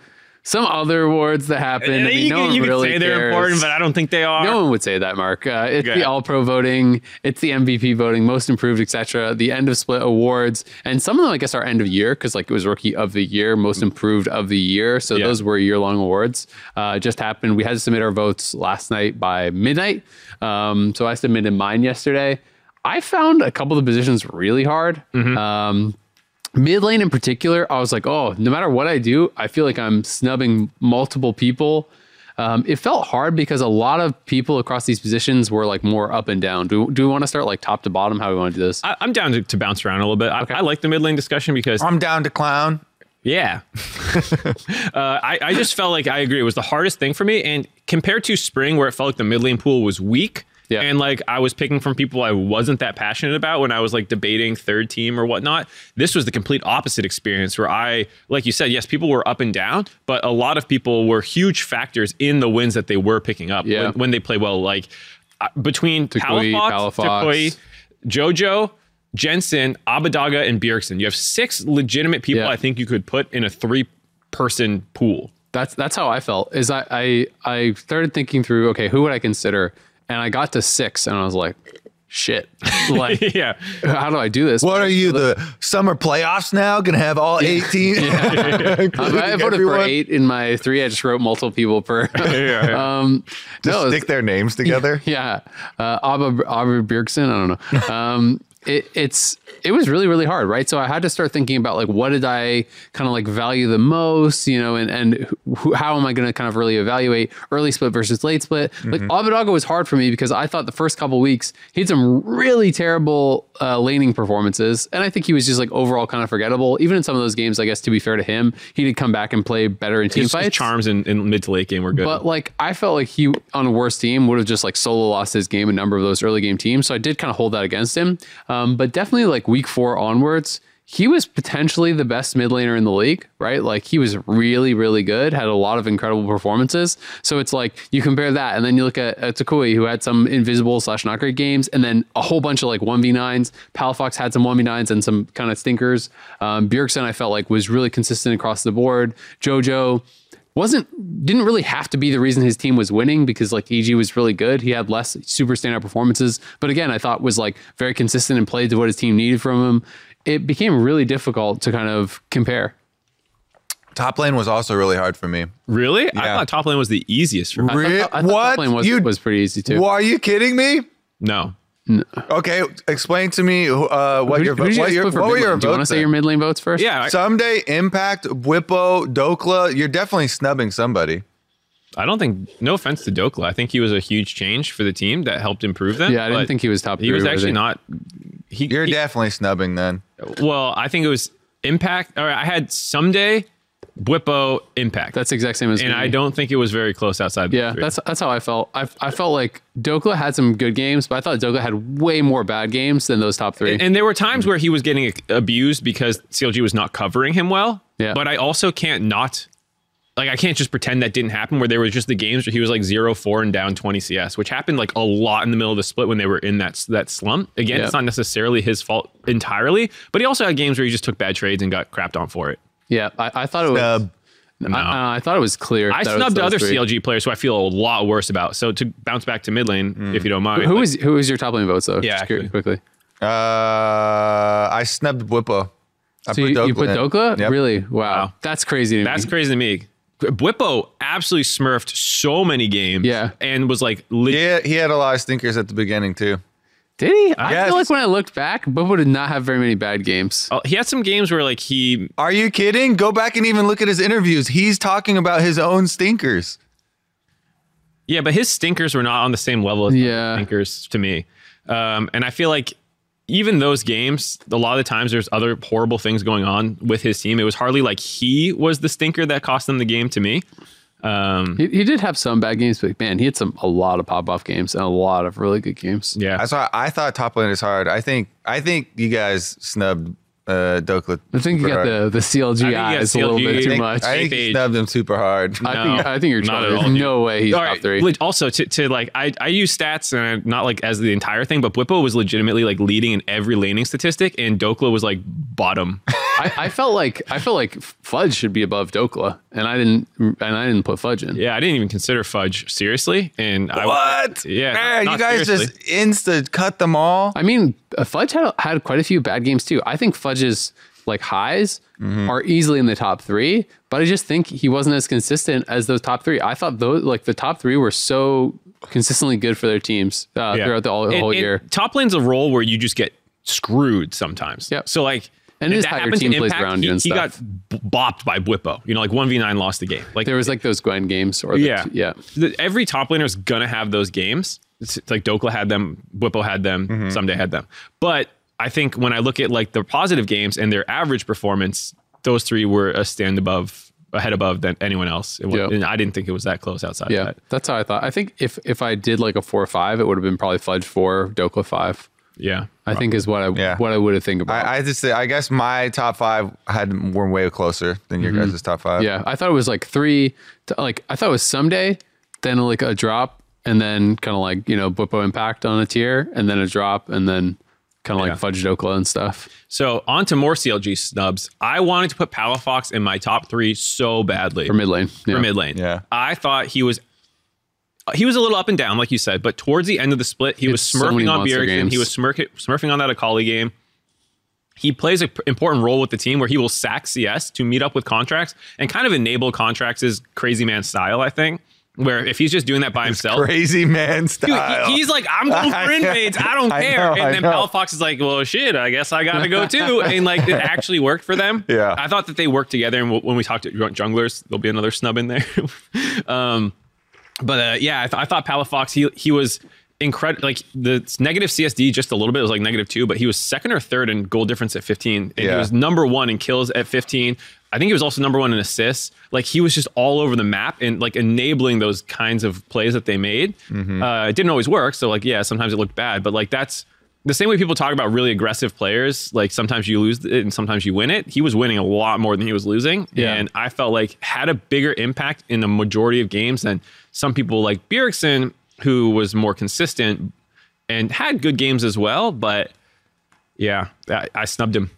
some other awards that happen. I mean, you no can, one you can really say they're cares. important, but I don't think they are. No one would say that, Mark. Uh, it's Okay. the All Pro voting, it's the MVP voting, Most Improved, etc. The End of Split awards, and some of them, I guess, are End of Year because like it was Rookie of the Year, Most Improved of the Year. So Yeah. those were year long awards. Uh, it just happened. We had to submit our votes last night by midnight. Um, so I submitted mine yesterday. I found a couple of the positions really hard. Um, mid lane in particular, I was like, oh, no matter what I do, I feel like I'm snubbing multiple people. Um, it felt hard because a lot of people across these positions were like more up and down. Do, do we want to start like top to bottom? How we want to do this? I, I'm down to, to bounce around a little bit. I, I like the mid lane discussion because I'm down to clown. Yeah. [LAUGHS] uh, I, I just felt like I agree. It was the hardest thing for me. And compared to spring, where it felt like the mid lane pool was weak. Yeah. And like I was picking from people I wasn't that passionate about when I was like debating third team or whatnot. This was the complete opposite experience where I, like you said, yes, people were up and down, but a lot of people were huge factors in the wins that they were picking up Yeah. when, when they play well. Like uh, between Toucouille, Palafox, Palafox. Toucouille, Jojo, Jensen, Abbedagge, and Bjergsen. You have six legitimate people Yeah. I think you could put in a three person pool. That's that's how I felt. Is I, I I started thinking through, okay, who would I consider? And I got to six, and I was like, shit, [LAUGHS] like [LAUGHS] yeah. how do I do this? What are you, the summer playoffs now? Gonna have all 18? Um, [LAUGHS] I voted for eight in my three. I just wrote multiple people per. um, Just no, it's- stick their names together. yeah, uh, Abba Abba Bjergsen. I don't know. Um, it, it's it was really really hard, right? So I had to start thinking about like what did I kind of like value the most, you know, and and who, how am I going to kind of really evaluate early split versus late split? Like Abbedagge was hard for me because I thought the first couple weeks he had some really terrible uh, laning performances, and I think he was just like overall kind of forgettable. Even in some of those games, I guess to be fair to him, he did come back and play better in team His, his fights. charms in, in mid to late game were good. But like I felt like he on a worse team would have just like solo lost his game a number of those early game teams. So I did kind of hold that against him. Um, but definitely like week four onwards, he was potentially the best mid laner in the league, right? Like he was really, really good, had a lot of incredible performances. So it's like you compare that, and then you look at, at Toucouille, who had some invisible slash not great games, and then a whole bunch of like 1v9s. Palafox had some 1v9s and some kind of stinkers. Um, Bjergsen, I felt like, was really consistent across the board. JoJo wasn't didn't really have to be the reason his team was winning because like EG was really good. He had less super standout performances, but again, I thought was like very consistent and played to what his team needed from him. It became really difficult to kind of compare. Top lane was also really hard for me. Really? I thought top lane was the easiest for me. Re- I thought, I thought what? top lane was, You- was pretty easy too. Well, are you kidding me? No. Okay, explain to me uh, what Who, your who you what, your, put what were your lane? Do you want to say your mid lane votes first? Yeah, I, Ssumday, Impact, Bwipo, Dhokla. You're definitely snubbing somebody. I don't think. No offense to Dhokla, I think he was a huge change for the team that helped improve them. Yeah, I didn't think he was top He three was worthy. actually not. He, You're he- definitely snubbing then. well. I think it was Impact. Or I had Ssumday, Bwipo, Impact. That's the exact same as and me. I don't think it was very close outside. Yeah, that's that's how I felt. I, I felt like Dhokla had some good games, but I thought Dhokla had way more bad games than those top three. And there were times where he was getting abused because CLG was not covering him well. Yeah. But I also can't not like I can't just pretend that didn't happen where there was just the games where he was like 0-4 and down 20 CS, which happened like a lot in the middle of the split when they were in that that slump. Again, Yeah. it's not necessarily his fault entirely, but he also had games where he just took bad trades and got crapped on for it. Yeah, I, I thought it was. Snub. I, I, I thought it was clear. I that was snubbed other three. CLG players who I feel a lot worse about. So to bounce back to mid lane, if you don't mind. Who like- was who was your top lane votes though? Yeah, Just actually. quickly. Uh, I snubbed Bwipo. I So you, you put in. Dhokla? Yep. Really? Wow. Wow. that's crazy. To That's me. crazy to me. Bwipo absolutely smurfed so many games. Yeah. And was like, lit- Yeah, he had a lot of stinkers at the beginning too. Did he? I Yes. feel like when I looked back, Bwipo did not have very many bad games. Oh, he had some games where like he Are you kidding? Go back and even look at his interviews. He's talking about his own stinkers. yeah, but his stinkers were not on the same level as Yeah. yeah. stinkers to me. Um, and I feel like even those games, a lot of the times there's other horrible things going on with his team. It was hardly like he was the stinker that cost them the game to me. Um, He, he did have some bad games, but man, he had some a lot of pop off games and a lot of really good games. yeah. That's why I thought top lane is hard. I think I think you guys snubbed uh, Dhokla. I think you got hard. the the CLG got eyes a little CLG. bit I too think, much. I think Fake you age. snubbed him super hard. I think I think you're not trolling. at all, There's dude. no way he's All top right, three. Also, to, to like, I, I use stats and not like as the entire thing, but Bwipo was legitimately like leading in every laning statistic, and Dhokla was like bottom. [LAUGHS] I, I felt like I felt like Fudge should be above Dhokla, and I didn't and I didn't put Fudge in. yeah, I didn't even consider Fudge seriously, and I What? Yeah, Man, not you guys seriously. just insta cut them all. I mean, uh, Fudge had had quite a few bad games too. I think Fudge's like highs Mm-hmm. are easily in the top three, but I just think he wasn't as consistent as those top three. I thought those like the top three were so consistently good for their teams uh, Yeah. throughout the, all, the And- whole and year. Top lane's a role where you just get screwed sometimes. Yeah. So like. And it if is that how your happened to team plays Impact, around you he, and he got stuff. b- bopped by Bwipo. You know, like one v nine lost the game. Like There was like those Gwen games, or the, yeah, yeah. The- every top laner is gonna have those games. It's like Dhokla had them, Bwipo had them, Mm-hmm. Ssumday had them. But I think when I look at like the positive games and their average performance, those three were a stand above, ahead above than anyone else. It wa- Yeah. And I didn't think it was that close outside Yeah, of that. that's how I thought. I think if if I did like a four or five, it would have been probably Fudge four, Dhokla five. Yeah. I think is what I Yeah. what I would have think about. I, I just say I guess my top five had were way closer than your guys' top five. Mm-hmm. yeah, I thought it was like three. To, like I thought it was Ssumday, then like a drop, and then kind of like you know Bwipo impact on a tier, and then a drop, and then kind of like Yeah. Fudge Dhokla and stuff. So on to more CLG snubs. I wanted to put Palafox in my top three so badly. For mid lane, yeah. for mid lane. Yeah. I thought he was he was a little up and down, like you said, but towards the end of the split, he, He was smirking so on monster Bjergsen. He was smurking, smurfing on that Akali game. He plays an important role with the team where he will sack CS to meet up with Contractz and kind of enable Contractz' crazy man style, I think. Where if he's just doing that by himself, Crazy man Dude, style. he- he's like, I'm [LAUGHS] going for I invades. I don't I care. know, and then know. Palafox is like, well, shit, I guess I got to go too. [LAUGHS] And like, it actually worked for them. Yeah. I thought that they worked together. And when we talked to junglers, there'll be another snub in there. [LAUGHS] um, but uh, yeah, I, th- I thought Palafox, he, he was incredible. Like the negative CSD just a little bit, it was like negative two, but he was second or third in goal difference at 15. And he was number one in kills at 15. I think he was also number one in assists. Like he was just all over the map and like enabling those kinds of plays that they made. Mm-hmm. Uh, it didn't always work. So like, yeah, sometimes it looked bad, but like that's the same way people talk about really aggressive players, like sometimes you lose it and sometimes you win it. He was winning a lot more than he was losing, Yeah. and I felt like had a bigger impact in the majority of games than some people like Bjergsen, who was more consistent and had good games as well. But yeah, I, I snubbed him.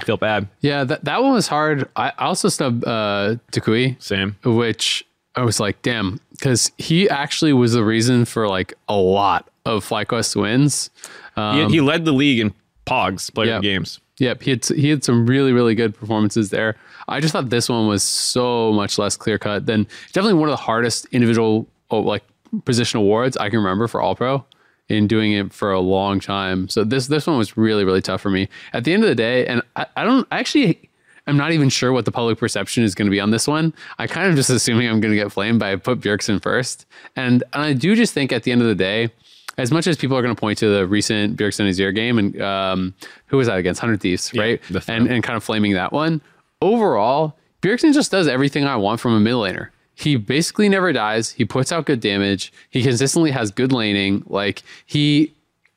I feel bad. Yeah, that, that one was hard. I also snubbed uh, Toucouille, Same. which I was like, damn, because he actually was the reason for like a lot of FlyQuest wins. he, he led the league in Pogs player Um, yeah. games. Yep, he had he had some really really good performances there. I just thought this one was so much less clear cut than definitely one of the hardest individual oh, like position awards I can remember for All Pro in doing it for a long time. So this this one was really really tough for me. At the end of the day, and I, I don't I actually I'm not even sure what the public perception is going to be on this one. I kind of just assuming I'm going to get flamed, I put Bjergsen first, and and I do just think at the end of the day. As much as people are going to point to the recent Bjergsen Azir game and um, who was that against Hundred Thieves, right? the and and kind of flaming that one. Overall, Bjergsen just does everything I want from a mid laner. He basically never dies. He puts out good damage. He consistently has good laning. Like he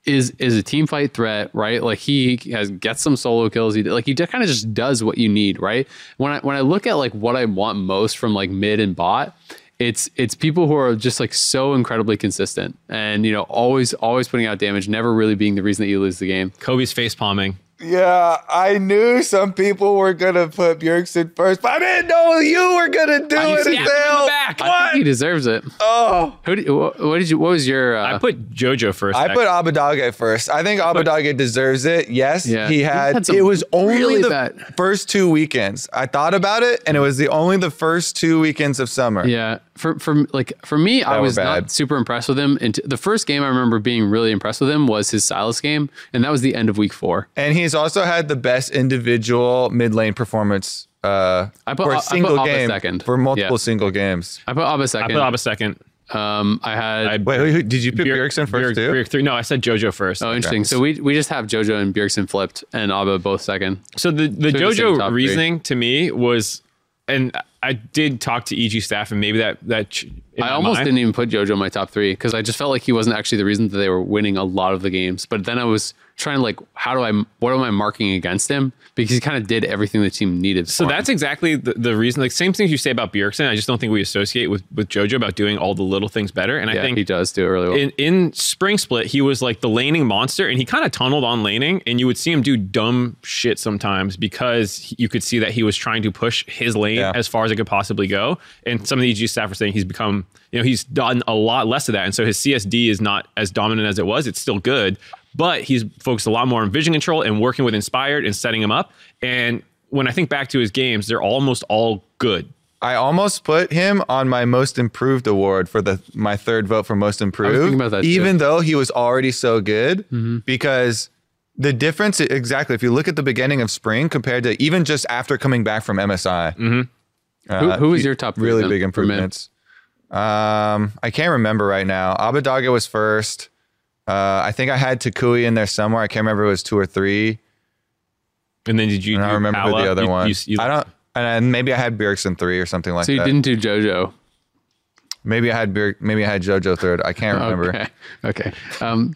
is is a team fight threat, right? Like he has gets some solo kills. He like he kind of just does what you need, right? When I when I look at like what I want most from like mid and bot, it's it's people who are just like so incredibly consistent and you know always always putting out damage, never really being the reason that you lose the game. Kobe's face palming. Yeah, I knew some people were gonna put Bjergsen first, but I didn't know you were gonna do you it. stabbed him in the Adele. back. I think he deserves it. Oh, Who did, what, what did you? What was your? Uh, I put JoJo first. I actually. put Abbedagge first. I think Abbedagge deserves it. Yes, Yeah. he He had. had it was only really the bad- first two weekends. I thought about it, and it was the only the first two weekends of summer. Yeah, for for like for me, I was not super impressed with him. And the first game I remember being really impressed with him was his Sylas game, and that was the end of week four. And he's also had the best individual mid lane performance uh, I put- for I a put single Abba game second. for multiple Yeah. single games. I put Abba second. I second. put Abba second. um, I had. I- Wait, wait, wait, did you pick Bjerg- Bjergsen first Bjerg- too? Bjerg three. No, I said JoJo first. oh, interesting. So we we just have JoJo and Bjergsen flipped, and Abba both second. So the, the Should've said top JoJo three. reasoning to me was, and I did talk to EG staff, and maybe that that I almost mind- didn't even put JoJo in my top three because I just felt like he wasn't actually the reason that they were winning a lot of the games. But then I was trying to like, how do I, what am I marking against him? Because he kind of did everything the team needed. So that's exactly the, the reason. Like same things you say about Bjergsen. I just don't think we associate with with JoJo about doing all the little things better. And I think he does do it really well. in, in spring split he was like the laning monster and he kind of tunneled on laning and you would see him do dumb shit sometimes because you could see that he was trying to push his lane Yeah. as far as it could possibly go and some of the EG staff are saying he's become you know he's done a lot less of that and so his CSD is not as dominant as it was it's still good but he's focused a lot more on vision control and working with inspired and setting him up and when I think back to his games they're almost all good I almost put him on my most improved award for the my third vote for most improved. thinking about that too. even though he was already so good, because the difference exactly if you look at the beginning of spring compared to even just after coming back from MSI, who, uh, who was your top three really then big for improvements. Um, I can't remember right now. Abbedagge was first. Uh, I think I had Toucouille in there somewhere. I can't remember if it was two or three. and then did you And I do don't remember Pala? the other You- one. you- you- I don't. And then maybe I had Bjergsen three or something like that. So you that. didn't do JoJo. Maybe I had Bjerg, maybe I had JoJo third. I can't remember. Okay. [LAUGHS] Okay. Um,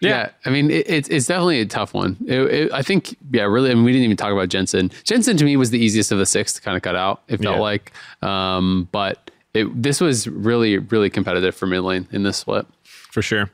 yeah. Yeah. I mean, it, it's it's definitely a tough one. It, it, I think, yeah, really. I mean, we didn't even talk about Jensen. Jensen to me was the easiest of the six to kind of cut out. It felt Yeah. like, um, but it, this was really, really competitive for mid lane in this split. for sure.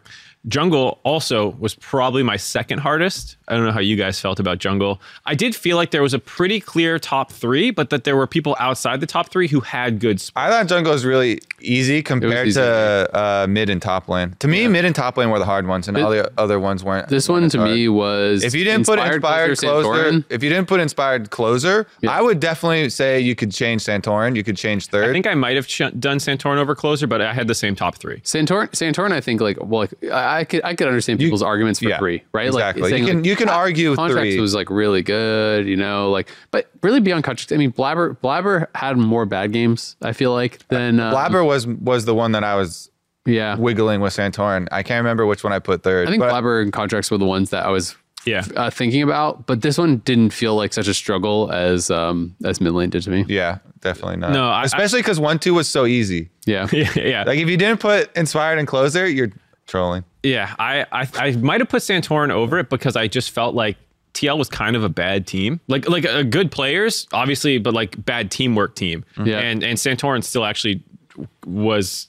Jungle also was probably my second hardest. I don't know how you guys felt about Jungle. I did feel like there was a pretty clear top three, but that there were people outside the top three who had good. Sp- I thought jungle was really easy compared easy. to uh, mid and top lane. To me, mid and top lane were the hard ones, and all the other ones weren't. This one to hard. me was If you didn't put inspired closer, Santorin. if you didn't put inspired closer, Yeah. I would definitely say you could change Santorin. You could change third. I think I might have ch- done Santorin over closer, but I had the same top three. Santorin, Santorin, I think like well, like I I could I could understand people's arguments for yeah, three, right? exactly. Like You can- you can argue Contractz three. was like really good, you know, like but really beyond Contractz. I mean, Blabber Blabber had more bad games. I feel like than uh, Blabber was was the one that I was Yeah, wiggling with Santorin. I can't remember which one I put third. I think but Blabber and Contractz were the ones that I was Yeah. uh, thinking about, but this one didn't feel like such a struggle as um as mid lane did to me. yeah, definitely not. No, I- especially because one two was so easy. Yeah, [LAUGHS] yeah. Like if you didn't put inspired and closer, you're trolling. Yeah, I I, I might have put Santorin over it because I just felt like TL was kind of a bad team, like like a good players, obviously, but like bad teamwork team. Yeah. and and Santorin still actually was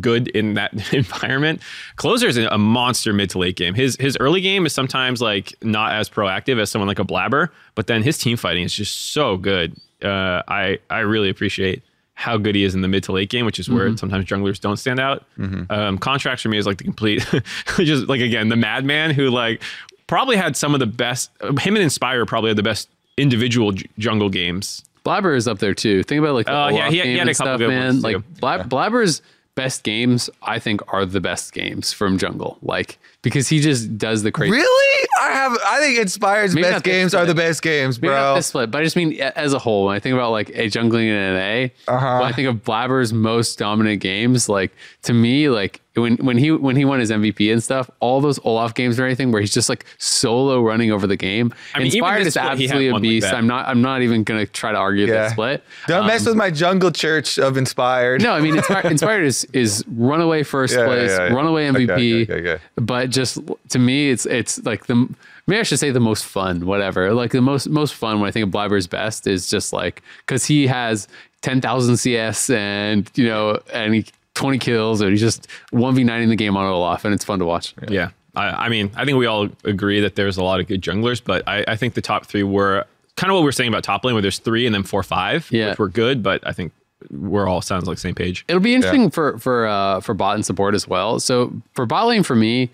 good in that [LAUGHS] environment. Closer is a monster mid to late game. His his early game is sometimes like not as proactive as someone like a Blabber, but then his team fighting is just so good. Uh, I I really appreciate how good he is in the mid to late game, which is where mm-hmm. sometimes junglers don't stand out. Mm-hmm. Um, Contractz for me is like the complete, [LAUGHS] just like again the madman who like probably had some of the best. Uh, him and Inspire probably had the best individual j- jungle games. Blabber is up there too. Think about like the Oh, yeah, he he had a couple stuff, good man. ones, Like. Blab- Blabber's best games, I think, are the best games from Jungle. Like because he just does the crazy. Really? I have. I think Inspire's Maybe best not this games are the best games, Maybe not bro. this split, but I just mean as a whole. When I think about like a jungling and an A, Uh-huh. when I think of Blabber's most dominant games, like to me, like when when he when he won his MVP and stuff, all those Olaf games or anything where he's just like solo running over the game. I mean, Inspired is split, absolutely a one like beast. I'm not I'm not even gonna try to argue Yeah. that split. Don't mess Um, with my jungle church of Inspired. No, I mean inspired, [LAUGHS] inspired is is runaway first Yeah, place, yeah, yeah. runaway MVP. Okay, okay, okay, okay. But just to me, it's it's like the maybe I should say the most fun, whatever. Like the most most fun when I think of Blabber's best is just like because he has ten thousand CS and you know and he twenty kills and he's just one v nine in the game on Olaf and it's fun to watch. Yeah. I, I mean, I think we all agree that there's a lot of good junglers, but I, I think the top three were kind of what we're saying about top lane, where there's three and then four, five, Yeah. which were good, but I think we're all sounds like same page. It'll be interesting for for uh, for bot and support as well. So for bot lane for me,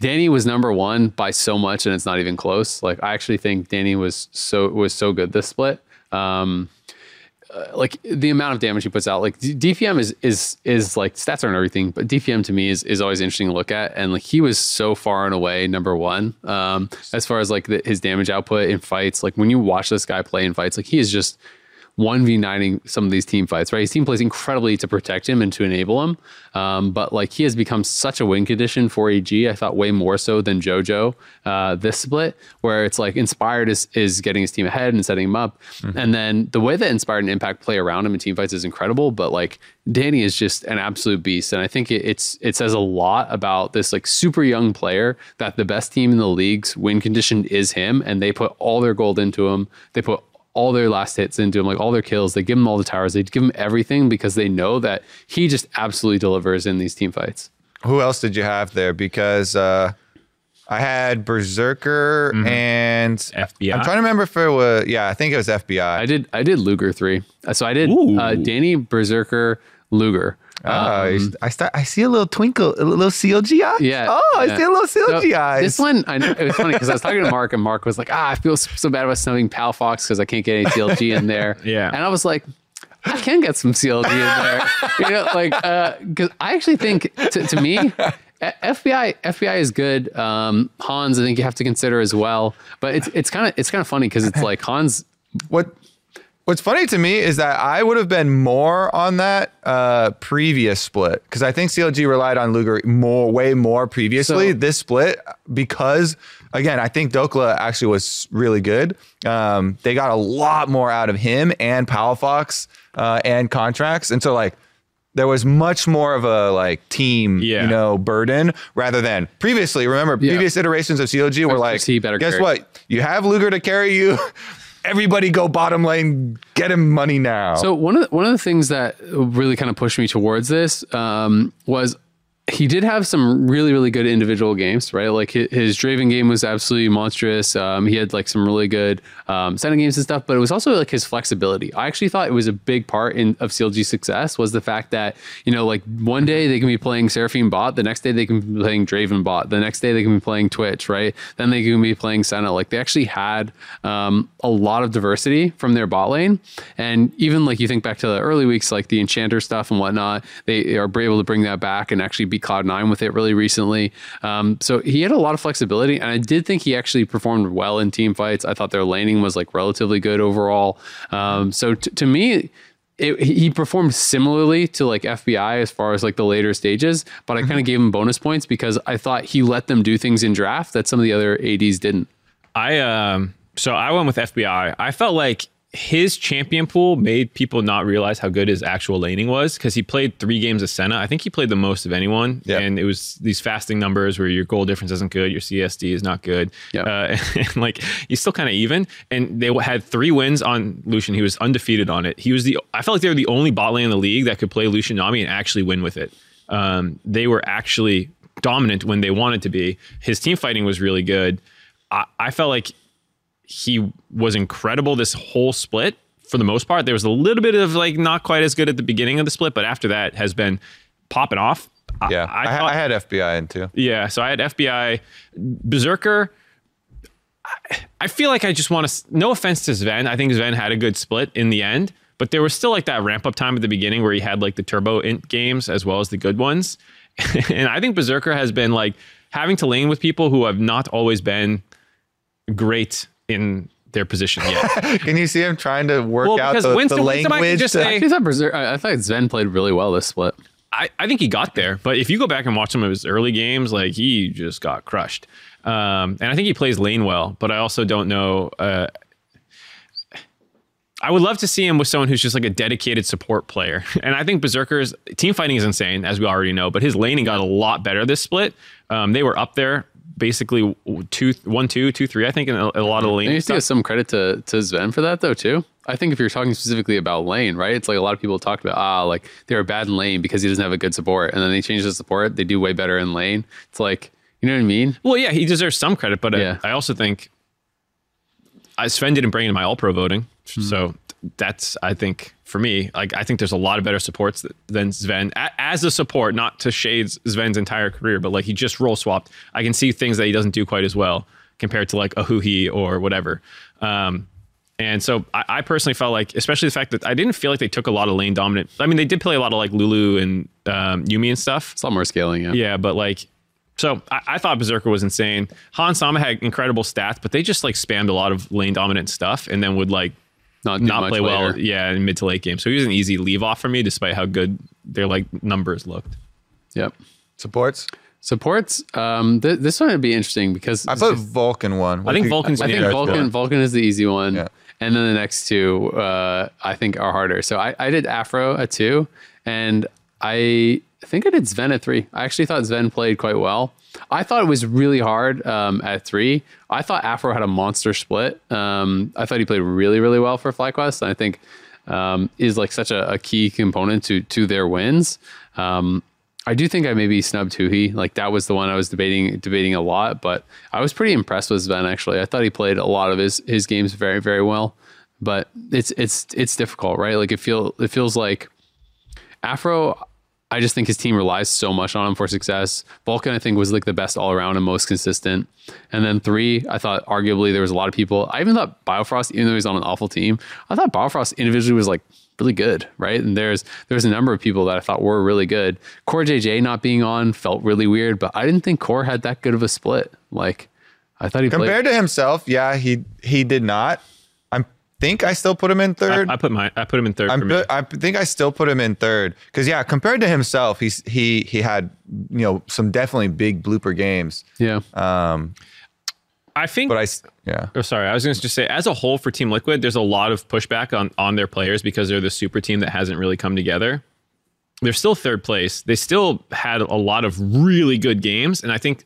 Danny was number one by so much, and it's not even close. Like I actually think Danny was so was so good this split. Um, uh, like the amount of damage he puts out, like DPM is is is like stats aren't everything, but DPM to me is is always interesting to look at. And like he was so far and away number one um, as far as like the, his damage output in fights. Like when you watch this guy play in fights, like he is just one v nining some of these team fights, right? His team plays incredibly to protect him and to enable him, um, but like he has become such a win condition for EG. I thought way more so than JoJo uh, this split, where it's like Inspired is is getting his team ahead and setting him up, and then the way that Inspired and Impact play around him in team fights is incredible. But like Danny is just an absolute beast, and I think it, it's it says a lot about this like super young player that the best team in the league's win condition is him, and they put all their gold into him. They put all their last hits into him, like all their kills. They give him all the towers. They give him everything because they know that he just absolutely delivers in these team fights. Who else did you have there? Because uh, I had Berserker and FBI? I'm trying to remember if it was. Yeah, I think it was FBI. I did I did Luger three. Uh, So I did uh, Danny Berserker Luger. Oh, you- I start. I see a little twinkle, a little CLG eyes. Um, Yeah. Oh, I yeah. see a little CLG So, eyes. This one, I know, it was funny because I was talking to Mark, and Mark was like, "Ah, I feel so so bad about snubbing Palafox because I can't get any CLG in there." [LAUGHS] Yeah. and I was like, "I can get some CLG in there." you know, like because I actually think to, to me. FBI FBI is good. Um, Hans, I think you have to consider as well. But it's it's kind of it's kind of funny because it's like Hans. what What's funny to me is that I would have been more on that uh, previous split because I think CLG relied on Luger more, way more previously. So- this split because again, I think Dhokla actually was really good. Um, they got a lot more out of him and Palafox uh, and Contractz, and so like there was much more of a like team, Yeah. you know, burden rather than previously. Remember, Yeah. previous iterations of CLG were like, guess carry. what? You have Luger to carry you. [LAUGHS] Everybody go bottom lane, get him money now. So one of the, one of the things that really kind of pushed me towards this um, was he did have some really really good individual games, right? Like his, his Draven game was absolutely monstrous. Um, he had like some really good um, setting games and stuff, but it was also like his flexibility. I actually thought it was a big part in of CLG's success was the fact that you know like one day they can be playing Seraphine bot, the next day they can be playing Draven bot, the next day they can be playing Twitch, right? Then they can be playing Senna. Like they actually had um, a lot of diversity from their bot lane, and even like you think back to the early weeks, like the Enchanter stuff and whatnot, they are able to bring that back and actually beat Cloud Nine with it really recently. Um, so he had a lot of flexibility, and I did think he actually performed well in team fights. I thought their laning was like relatively good overall. Um, so t- to me. It, he performed similarly to like FBI as far as like the later stages, but I kind of gave him bonus points because I thought he let them do things in draft that some of the other ADs didn't. I um so I went with FBI. I felt like his champion pool made people not realize how good his actual laning was because he played three games of Senna. I think he played the most of anyone. Yeah. And it was these fasting numbers where your goal difference isn't good, your CSD is not good. Yeah. Uh, [LAUGHS] and like he's still kind of even. And they had three wins on Lucian. He was undefeated on it. He was the, I felt like they were the only bot lane in the league that could play Lucian Nami and actually win with it. Um, they were actually dominant when they wanted to be. His team fighting was really good. I, I felt like he was incredible this whole split for the most part. There was a little bit of like not quite as good at the beginning of the split, but after that has been popping off. Yeah, I, I, thought, I had FBI in too. yeah. So I had FBI, Berserker. I- I feel like I just want to. No offense to Sven, I think Sven had a good split in the end, but there was still like that ramp up time at the beginning where he had like the turbo int games as well as the good ones, [LAUGHS] and I think Berserker has been like having to lane with people who have not always been great in their position yet. [LAUGHS] Can you see him trying to work Well, out the, Winston- the language? just say- I thought Berser- I I thought Sven played really well this split. I, I think he got there, but if you go back and watch some of his early games, like he just got crushed. Um, and I think he plays lane well, but I also don't know. Uh, I would love to see him with someone who's just like a dedicated support player. [LAUGHS] And I think Berserker's team fighting is insane, as we already know, but his laning got a lot better this split. Um, they were up there basically two, one, two, two, three, I think, in a, a lot of the And you give some credit to, to Sven for that though too. I think if you're talking specifically about lane, right? It's like a lot of people talked about ah, like they're bad in lane because he doesn't have a good support, and then they change the support, they do way better in lane. It's like you know what I mean? Well, yeah, he deserves some credit, but Yeah. I, I also think I, Sven didn't bring in my All Pro voting, so that's I think for me, like I think there's a lot of better supports than Sven A- as a support, not to shade Sven's entire career, but like he just role swapped. I can see things that he doesn't do quite as well compared to like a Huhi or whatever. Um, and so I, I personally felt like, especially the fact that I didn't feel like they took a lot of lane dominant. I mean, they did play a lot of like Lulu and um, Yumi and stuff. It's a lot more scaling. Yeah. Yeah, but like, so I, I thought Berserker was insane. Han Sama had incredible stats, but they just like spammed a lot of lane dominant stuff and then would like Not, do not much play well. Yeah, in mid to late game. So he was an easy leave off for me, despite how good their like numbers looked. Yep. supports. Supports. Um, th- this one would be interesting because I thought Vulcan one. I think Vulcan's I an think Yeah, Vulcan Vulcan is the easy one. Yeah. And then the next two uh, I think are harder. So I, I did Afro at two and I think I did Sven at three. I actually thought Sven played quite well. I thought it was really hard um, at three. I thought Afro had a monster split. Um, I thought he played really, really well for FlyQuest. And I think um, is like such a, a key component to to their wins. Um, I do think I maybe snubbed Huhi. Like that was the one I was debating debating a lot, but I was pretty impressed with Sven actually. I thought he played a lot of his his games very very well. But it's it's it's difficult, right? Like it feel it feels like Afro I just think his team relies so much on him for success. Vulcan, I think, was like the best all around and most consistent. And then three, I thought arguably there was a lot of people. I even thought Biofrost, even though he's on an awful team, I thought Biofrost individually was like really good, right? And there's there's a number of people that I thought were really good. Core JJ not being on felt really weird, but I didn't think Core had that good of a split. Like I thought he played. Compared to himself, yeah, he he did not. I think I still put him in third. I put my I put him in 3rd I'm for me. put- I think I still put him in third because yeah, compared to himself, he's he he had you know some definitely big blooper games. yeah. Um, I think But I yeah Oh, sorry. I was going to just say, as a whole for Team Liquid, there's a lot of pushback on on their players because they're the super team that hasn't really come together. They're still third place. They still had a lot of really good games, and I think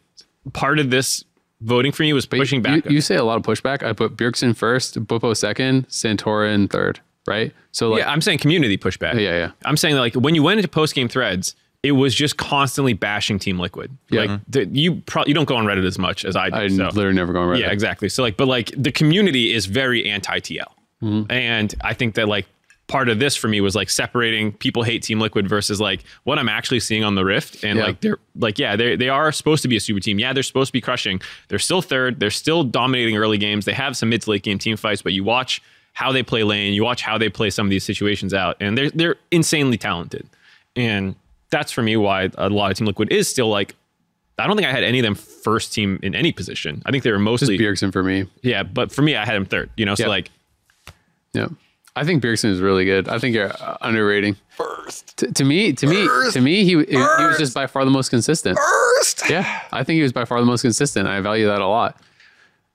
part of this voting for me was pushing you, back. You, say a lot of pushback. I put Bjergsen first, Bwipo second, Santorin third, right? So like yeah, I'm saying community pushback. Yeah, yeah. I'm saying that, like when you went into post game threads, it was just constantly bashing Team Liquid. Yeah. Like the, you probably you don't go on Reddit as much as I do. I so. literally never go on Reddit. Yeah, exactly. So like, but like the community is very anti TL, Mm-hmm. and I think that like part of this for me was like separating people hate Team Liquid versus like what I'm actually seeing on the Rift, and Yeah. like they're like yeah they they are supposed to be a super team. Yeah, they're supposed to be crushing. They're still third. They're still dominating early games. They have some mid to late game team fights, but you watch how they play lane, you watch how they play some of these situations out, and they're they're insanely talented, and that's for me why a lot of Team Liquid is still like. I don't think I had any of them first team in any position. I think they were Just mostly Bjergsen for me. yeah, but for me, I had him third. You know, so Yeah. like, Yeah. I think Bjergsen is really good. I think you're uh, underrating. first T- to me, to me, First. to me, he he was just by far the most consistent. first. Yeah, I think he was by far the most consistent. I value that a lot.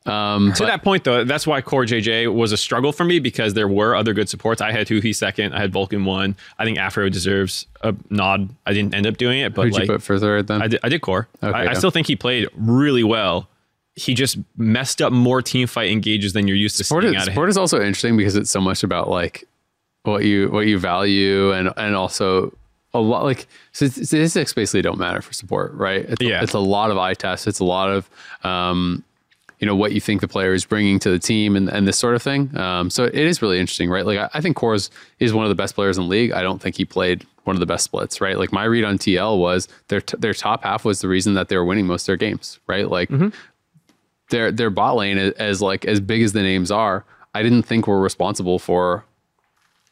Um, To that point, though, that's why Core JJ was a struggle for me because there were other good supports. I had Huhi second. I had Vulcan one. I think Afro deserves a nod. I didn't end up doing it, but who'd like you put for third then? I did, I did Core. Okay, I, I still think he played really well. He just messed up more team fight engages than you're used to sport seeing is, out of sport is also interesting because it's so much about like what you what you value and and also a lot like statistics basically don't matter for support, right? It's, Yeah. it's a lot of eye tests. It's a lot of um, you know what you think the player is bringing to the team and, and this sort of thing. Um, so it is really interesting, right? Like I, I think Kors is one of the best players in the league. I don't think he played one of the best splits, right? Like my read on TL was their t- their top half was the reason that they were winning most of their games, right? Like their their bot lane as, as like as big as the names are, I didn't think were responsible for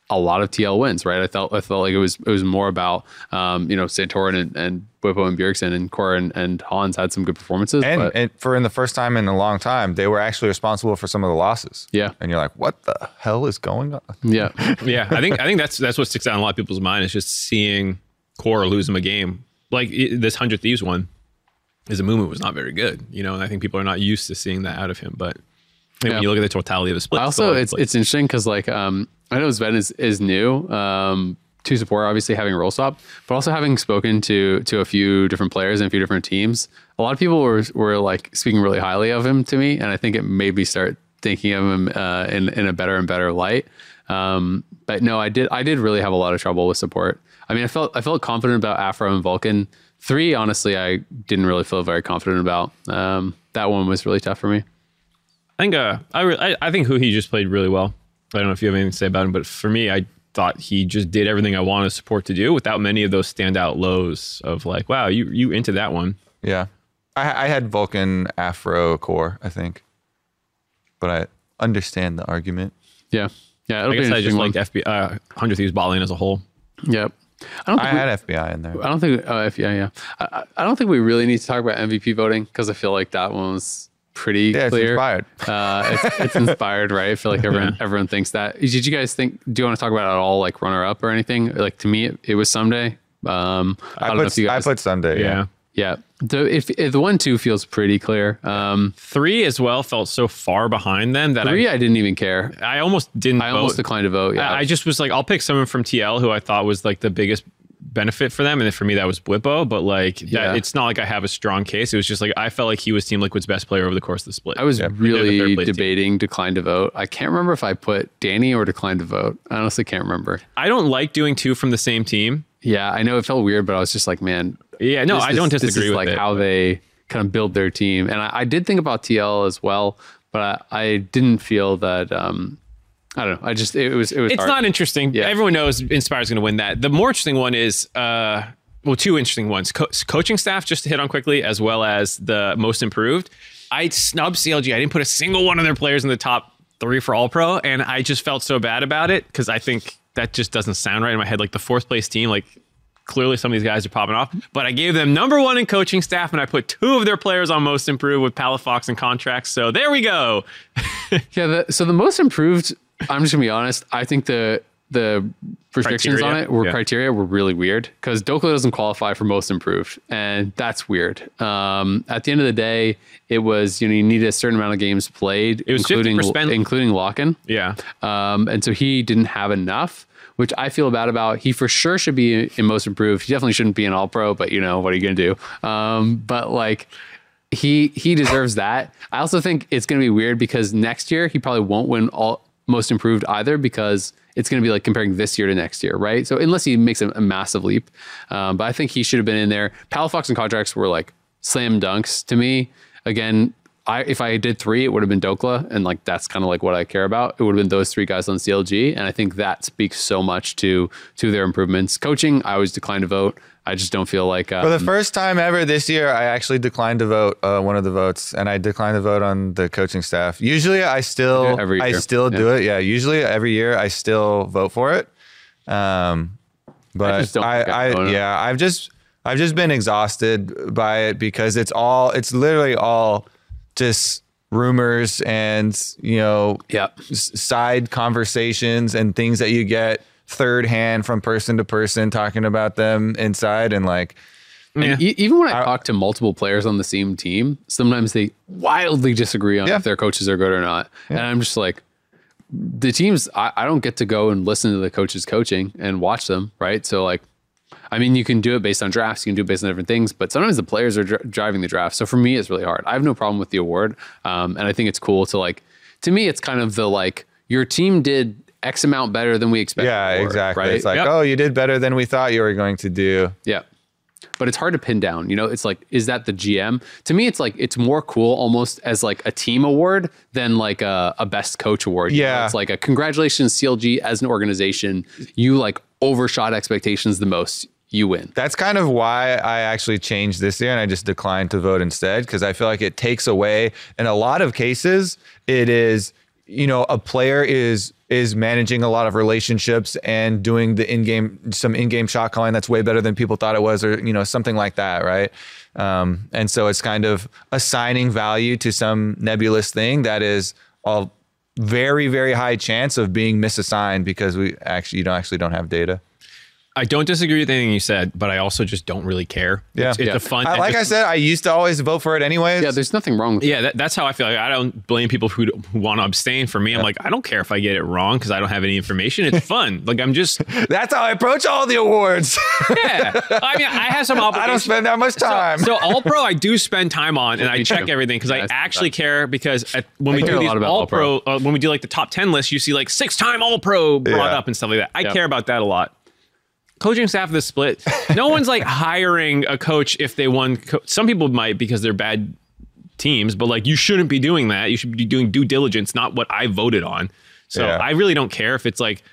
a lot of TL wins, right? I felt I felt like it was it was more about um, you know Santorin and, and Bwipo and Bjergsen and Cora and, and Hans had some good performances, And, but and for in the first time in a long time, they were actually responsible for some of the losses. Yeah. And you're like, what the hell is going on? yeah, [LAUGHS] yeah, I think I think that's that's what sticks out in a lot of people's mind is just seeing Core lose him a game. Like this hundred thieves one, his movement was not very good, you know, and I think people are not used to seeing that out of him. But Yeah. when you look at the totality of the split, also it's it's interesting because like um I know Sven is is new um to support obviously having roll stop, but also having spoken to to a few different players and a few different teams, a lot of people were were like speaking really highly of him to me, and I think it made me start thinking of him uh, in in a better and better light. Um, but no, I did I did really have a lot of trouble with support. I mean, I felt I felt confident about Afro and Vulcan. Three, honestly, I didn't really feel very confident about. Um, that one was really tough for me. I think uh, I, re- I I think who he just played really well. I don't know if you have anything to say about him, but for me, I thought he just did everything I wanted support to do without many of those standout lows of like, wow, you you into that one. Yeah. I, I had Vulcan Afro core, I think. But I understand the argument. Yeah, yeah, it'll I be guess an I just interesting liked FBI, uh, Hundred Thieves bot lane as a whole. Yep. I don't I think we, had FBI in there. I don't think. Oh, if yeah, yeah. I, I- I don't think we really need to talk about MVP voting because I feel like that one was pretty Yeah, it's clear. inspired. Uh, it's, it's inspired, right? I feel like [LAUGHS] everyone everyone thinks that. Did you guys think? Do you want to talk about it at all, like runner up or anything? Like to me, it, it was Ssumday. Um, I, I, don't know put, if you I put Ssumday. Yeah. Yeah. yeah. The if, if the one two feels pretty clear. Um, Three as well felt so far behind them that three, I didn't even care. I, I almost didn't. I almost declined to vote. Yeah, I, I just was like, I'll pick someone from TL who I thought was like the biggest benefit for them, and then for me that was Bwipo. But like, that, Yeah. it's not like I have a strong case. It was just like I felt like he was Team Liquid's best player over the course of the split. I was They're the really third team. debating decline to vote. I can't remember if I put Danny or decline to vote. I honestly can't remember. I don't like doing two from the same team. Yeah, I know it felt weird, but I was just like, man. Yeah, no, this I don't this disagree is with like it. how they kind of build their team, and I, I did think about TL as well, but I, I didn't feel that. Um, I don't know. I just it was it was. it's not interesting. Yeah. Everyone knows Inspire's is going to win that. The more interesting one is, uh, well, two interesting ones: Co- coaching staff, just to hit on quickly, as well as the most improved. I snubbed CLG. I didn't put a single one of their players in the top three for All Pro, and I just felt so bad about it because I think that just doesn't sound right in my head. Like the fourth place team, like clearly some of these guys are popping off, but I gave them number one in coaching staff, and I put two of their players on most improved with Palafox and Contractz. So there we go. [LAUGHS] Yeah. The, so the most improved. I'm just gonna be honest. I think the the restrictions on it were Yeah. criteria were really weird because Dhokla doesn't qualify for most improved, and that's weird. Um, at the end of the day, it was you know you needed a certain amount of games played, was including 50%. including lock-in. Yeah. Um, and so he didn't have enough, which I feel bad about. He for sure should be in most improved. He definitely shouldn't be an all pro, but you know, what are you going to do? Um, but like, he he deserves that. I also think it's going to be weird because next year he probably won't win all most improved either because it's going to be like comparing this year to next year, right? So unless he makes a, a massive leap, um, but I think he should have been in there. Palafox and Contractz were like slam dunks to me. Again, I if I did three, it would have been Dhokla, and like that's kind of like what I care about. It would have been those three guys on CLG, and I think that speaks so much to to their improvements. Coaching, I always decline to vote. I just don't feel like uh, For the first time ever this year, I actually declined to vote uh, one of the votes, and I declined to vote on the coaching staff. Usually, I still, Every I year. still do it. Yeah, usually every year I still vote for it. Um, but just don't I, I I, yeah, I've just, I've just been exhausted by it because it's all, it's literally all just rumors and you know yeah. side conversations and things that you get third hand from person to person talking about them inside and like And e- even when I, talk to multiple players on the same team, sometimes they wildly disagree on Yeah. if their coaches are good or not. And I'm just like, the teams, I, I don't get to go and listen to the coaches coaching and watch them, right? So, like, I mean, you can do it based on drafts, you can do it based on different things, but sometimes the players are dri- driving the draft. So for me, it's really hard. I have no problem with the award. Um, and I think it's cool to like, to me, it's kind of the like, your team did X amount better than we expected. Yeah, exactly. Right? It's like, Yep. oh, you did better than we thought you were going to do. Yeah. But it's hard to pin down. You know, it's like, is that the GM? To me, it's like, it's more cool almost as like a team award than like a, a best coach award. You know, Yeah. it's like a congratulations, CLG as an organization. You like overshot expectations the most. You win. That's kind of why I actually changed this year and I just declined to vote instead because I feel like it takes away in a lot of cases it is you know a player is is managing a lot of relationships and doing the in-game some in-game shot calling that's way better than people thought it was or you know something like that right um, and so it's kind of assigning value to some nebulous thing that is a very very high chance of being misassigned because we actually you don't actually don't have data I don't disagree with anything you said, but I also just don't really care. Yeah. It's, it's Yeah. a fun. I, like I said, I used to always vote for it anyways. Yeah, there's nothing wrong with that. Yeah, that, that's how I feel. Like, I don't blame people who, who want to abstain. For me, I'm like, I don't care if I get it wrong because I don't have any information. It's [LAUGHS] fun. like I'm just, [LAUGHS] That's how I approach all the awards. [LAUGHS] yeah. I mean, I have some I don't spend that much time. So All Pro, I do spend time on, and I check everything because I That's- actually care. Because at, when we do these lot about All Pro, uh, when we do like the top ten list, you see like six time All Pro brought Yeah. up and stuff like that. I Yep. care about that a lot. Coaching staff of the split, no [LAUGHS] one's like hiring a coach if they won. Co- Some people might because they're bad teams, but like you shouldn't be doing that. You should be doing due diligence, not what I voted on. So Yeah. I really don't care if it's like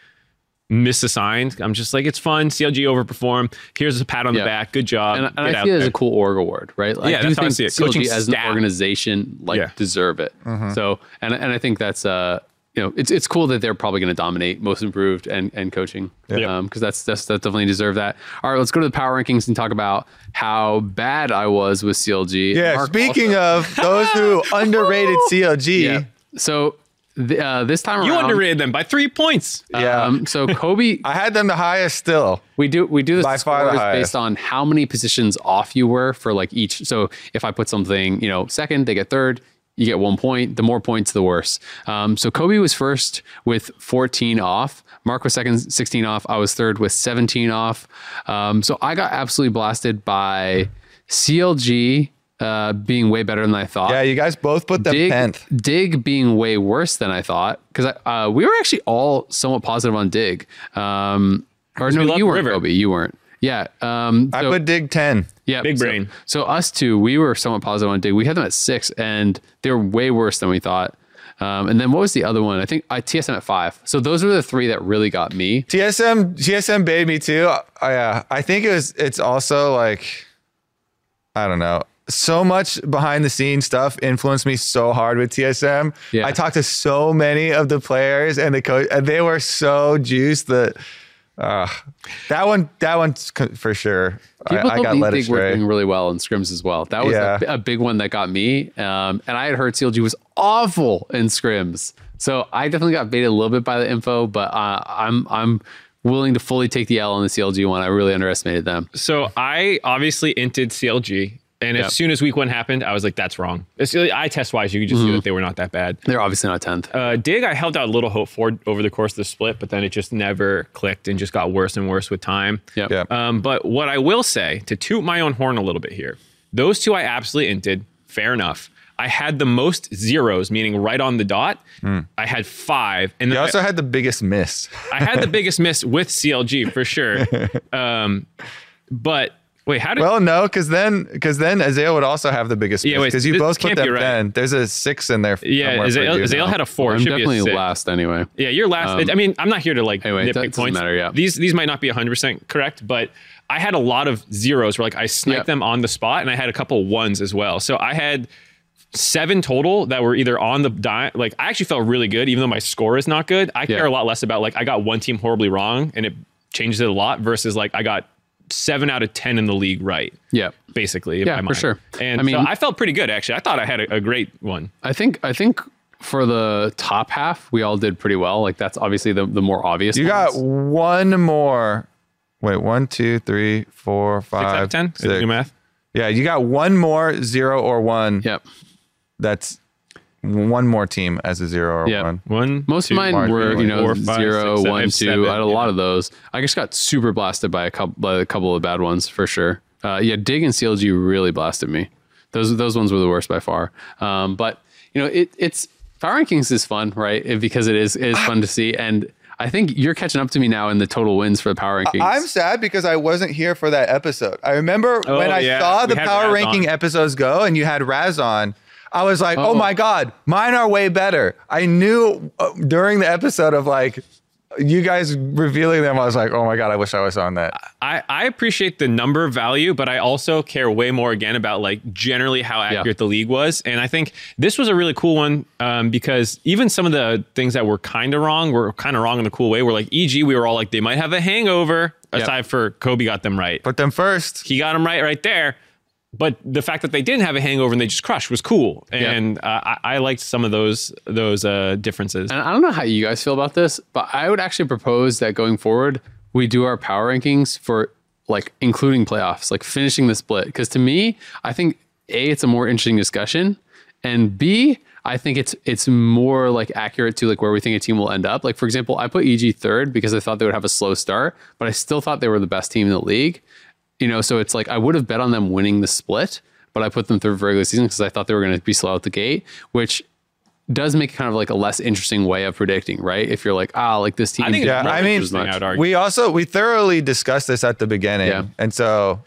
misassigned. I'm just like it's fun. CLG overperform. Here's a pat on Yeah. the back. Good job. and, and I out see it as a cool org award, right? Like, Yeah, I do that's how I think see it. CLG Coaching as an organization like Yeah. deserve it. Mm-hmm. So, and and I think that's uh, you know, it's it's cool that they're probably going to dominate most improved and and coaching, Yeah. um, because that's that's that definitely deserve that. All right, let's go to the power rankings and talk about how bad I was with CLG. yeah, Mark speaking also- of those who [LAUGHS] underrated CLG, yeah, so the, uh, this time around You around, underrated them by three points. yeah. Um, so Kobe, [LAUGHS] I had them the highest still. We do we do this By far the scores highest. based on how many positions off you were for like each. So if I put something, you know, second, they get third. You get one point. The more points, the worse. Um, so Kobe was first with 14 off. Mark was second, 16 off. I was third with 17 off. Um, so I got absolutely blasted by CLG uh, being way better than I thought. Yeah, you guys both put them Dig, 10th. Dig being way worse than I thought because uh, we were actually all somewhat positive on Dig. Um, or no, we you weren't, River. Kobe. You weren't. Yeah. Um, I put Dig 10. Yeah. Big so- brain. So, us two, we were somewhat positive on Dig. We had them at six, and they were way worse than we thought. Um, and then what was the other one? I think I TSM at five. So those were the three that really got me. TSM TSM baited me too. I, yeah, I think it was. It's also like, I don't know. So much behind the scenes stuff influenced me so hard with TSM. Yeah. I talked to so many of the players and the coach, and they were so juiced that. Uh, that one, that one's co- for sure. I, People I told got me led Dig were astray. doing really well in scrims as well. That was Yeah. a, a big one that got me. Um, and I had heard CLG was awful in scrims. So I definitely got baited a little bit by the info, but uh, I'm I'm willing to fully take the L on the CLG one. I really underestimated them. So I obviously inted CLG, and Yep. as soon as week one happened, I was like, "That's wrong." It's, I test wise, you could just Mm-hmm. see that they were not that bad. They're obviously not tenth. Uh, Dig, I held out a little hope for over the course of the split, but then it just never clicked and just got worse and worse with time. Yep. Yeah. Um, but what I will say to toot my own horn a little bit here, those two I absolutely inted. Fair enough. I had the most zeros, meaning right on the dot. I had five, and You then also I, had the biggest miss. I had the biggest miss with CLG for sure. [LAUGHS] Um, but wait, how did? Well, no, because then because then Azale would also have the biggest Yeah, wait, because you both put can't them right. ten. There's a six in there. yeah, somewhere for Azale, you Azale had a four. I'm should be a definitely six. last anyway. Yeah, you're last. I mean, I'm not here to like Um, anyway, nitpick that points. matter, yeah. These these might not be 100 percent correct, but I had a lot of zeros where like I sniped Yeah. them on the spot, and I had a couple ones as well. So I had seven total that were either on the die. Like I actually felt really good, even though my score is not good. I care Yeah. a lot less about like I got one team horribly wrong, and it changes it a lot versus like I got seven out of ten in the league right. Yeah. Basically, Yeah, for sure. And I mean- so I felt pretty good actually. I thought I had a, a great one. I think I think for the top half, we all did pretty well. Like that's obviously the, the more obvious. You got one more Wait, one, two, three, four, Six out of ten. six. Do math. Yeah, you got one more zero or one. Yep. That's one more team as a zero or Yeah. one. One. Most two, of mine Mark, were, you know, four, five, zero, six, seven, one, two. seven, I had a lot of those. I just got super blasted by a couple, by a couple of bad ones for sure. Uh, yeah, Dig and CLG really blasted me. Those those ones were the worst by far. Um, but you know, it, it's power rankings is fun, right? It- because it is it is fun to see, and I think you're catching up to me now in the total wins for the power rankings. I'm sad because I wasn't here for that episode. I remember Oh, when I yeah. saw the power Raz ranking on. episodes go and you had Raz on. I was like, oh, Oh. my God, mine are way better. I knew uh, during the episode of like you guys revealing them, I was like, oh my God, I wish I was on that. I, I appreciate the number value, but I also care way more again about like generally how accurate the league was. And I think this was a really cool one um, because even some of the things that were kind of wrong were kind of wrong in a cool way. We're like EG, we were all like they might have a hangover. Yep. Aside for Kobe got them right. Put them first. he got them right right there. But the fact that they didn't have a hangover and they just crushed was cool, and uh, I, I liked some of those those uh, differences. And I don't know how you guys feel about this, but I would actually propose that going forward, we do our power rankings for like including playoffs, like finishing the split. Because to me, I think A, it's a more interesting discussion. And B, I think it's it's more like accurate to like where we think a team will end up. Like for example, I put EG third because I thought they would have a slow start, but I still thought they were the best team in the league. You know, so it's like I would have bet on them winning the split, but I put them through for regular season because I thought they were going to be slow out the gate, which does make kind of like a less interesting way of predicting, right? If you're like, ah, like this team. I think it's Yeah, more I mean, interesting, I would argue. We also we thoroughly discussed this at the beginning, Yeah. and so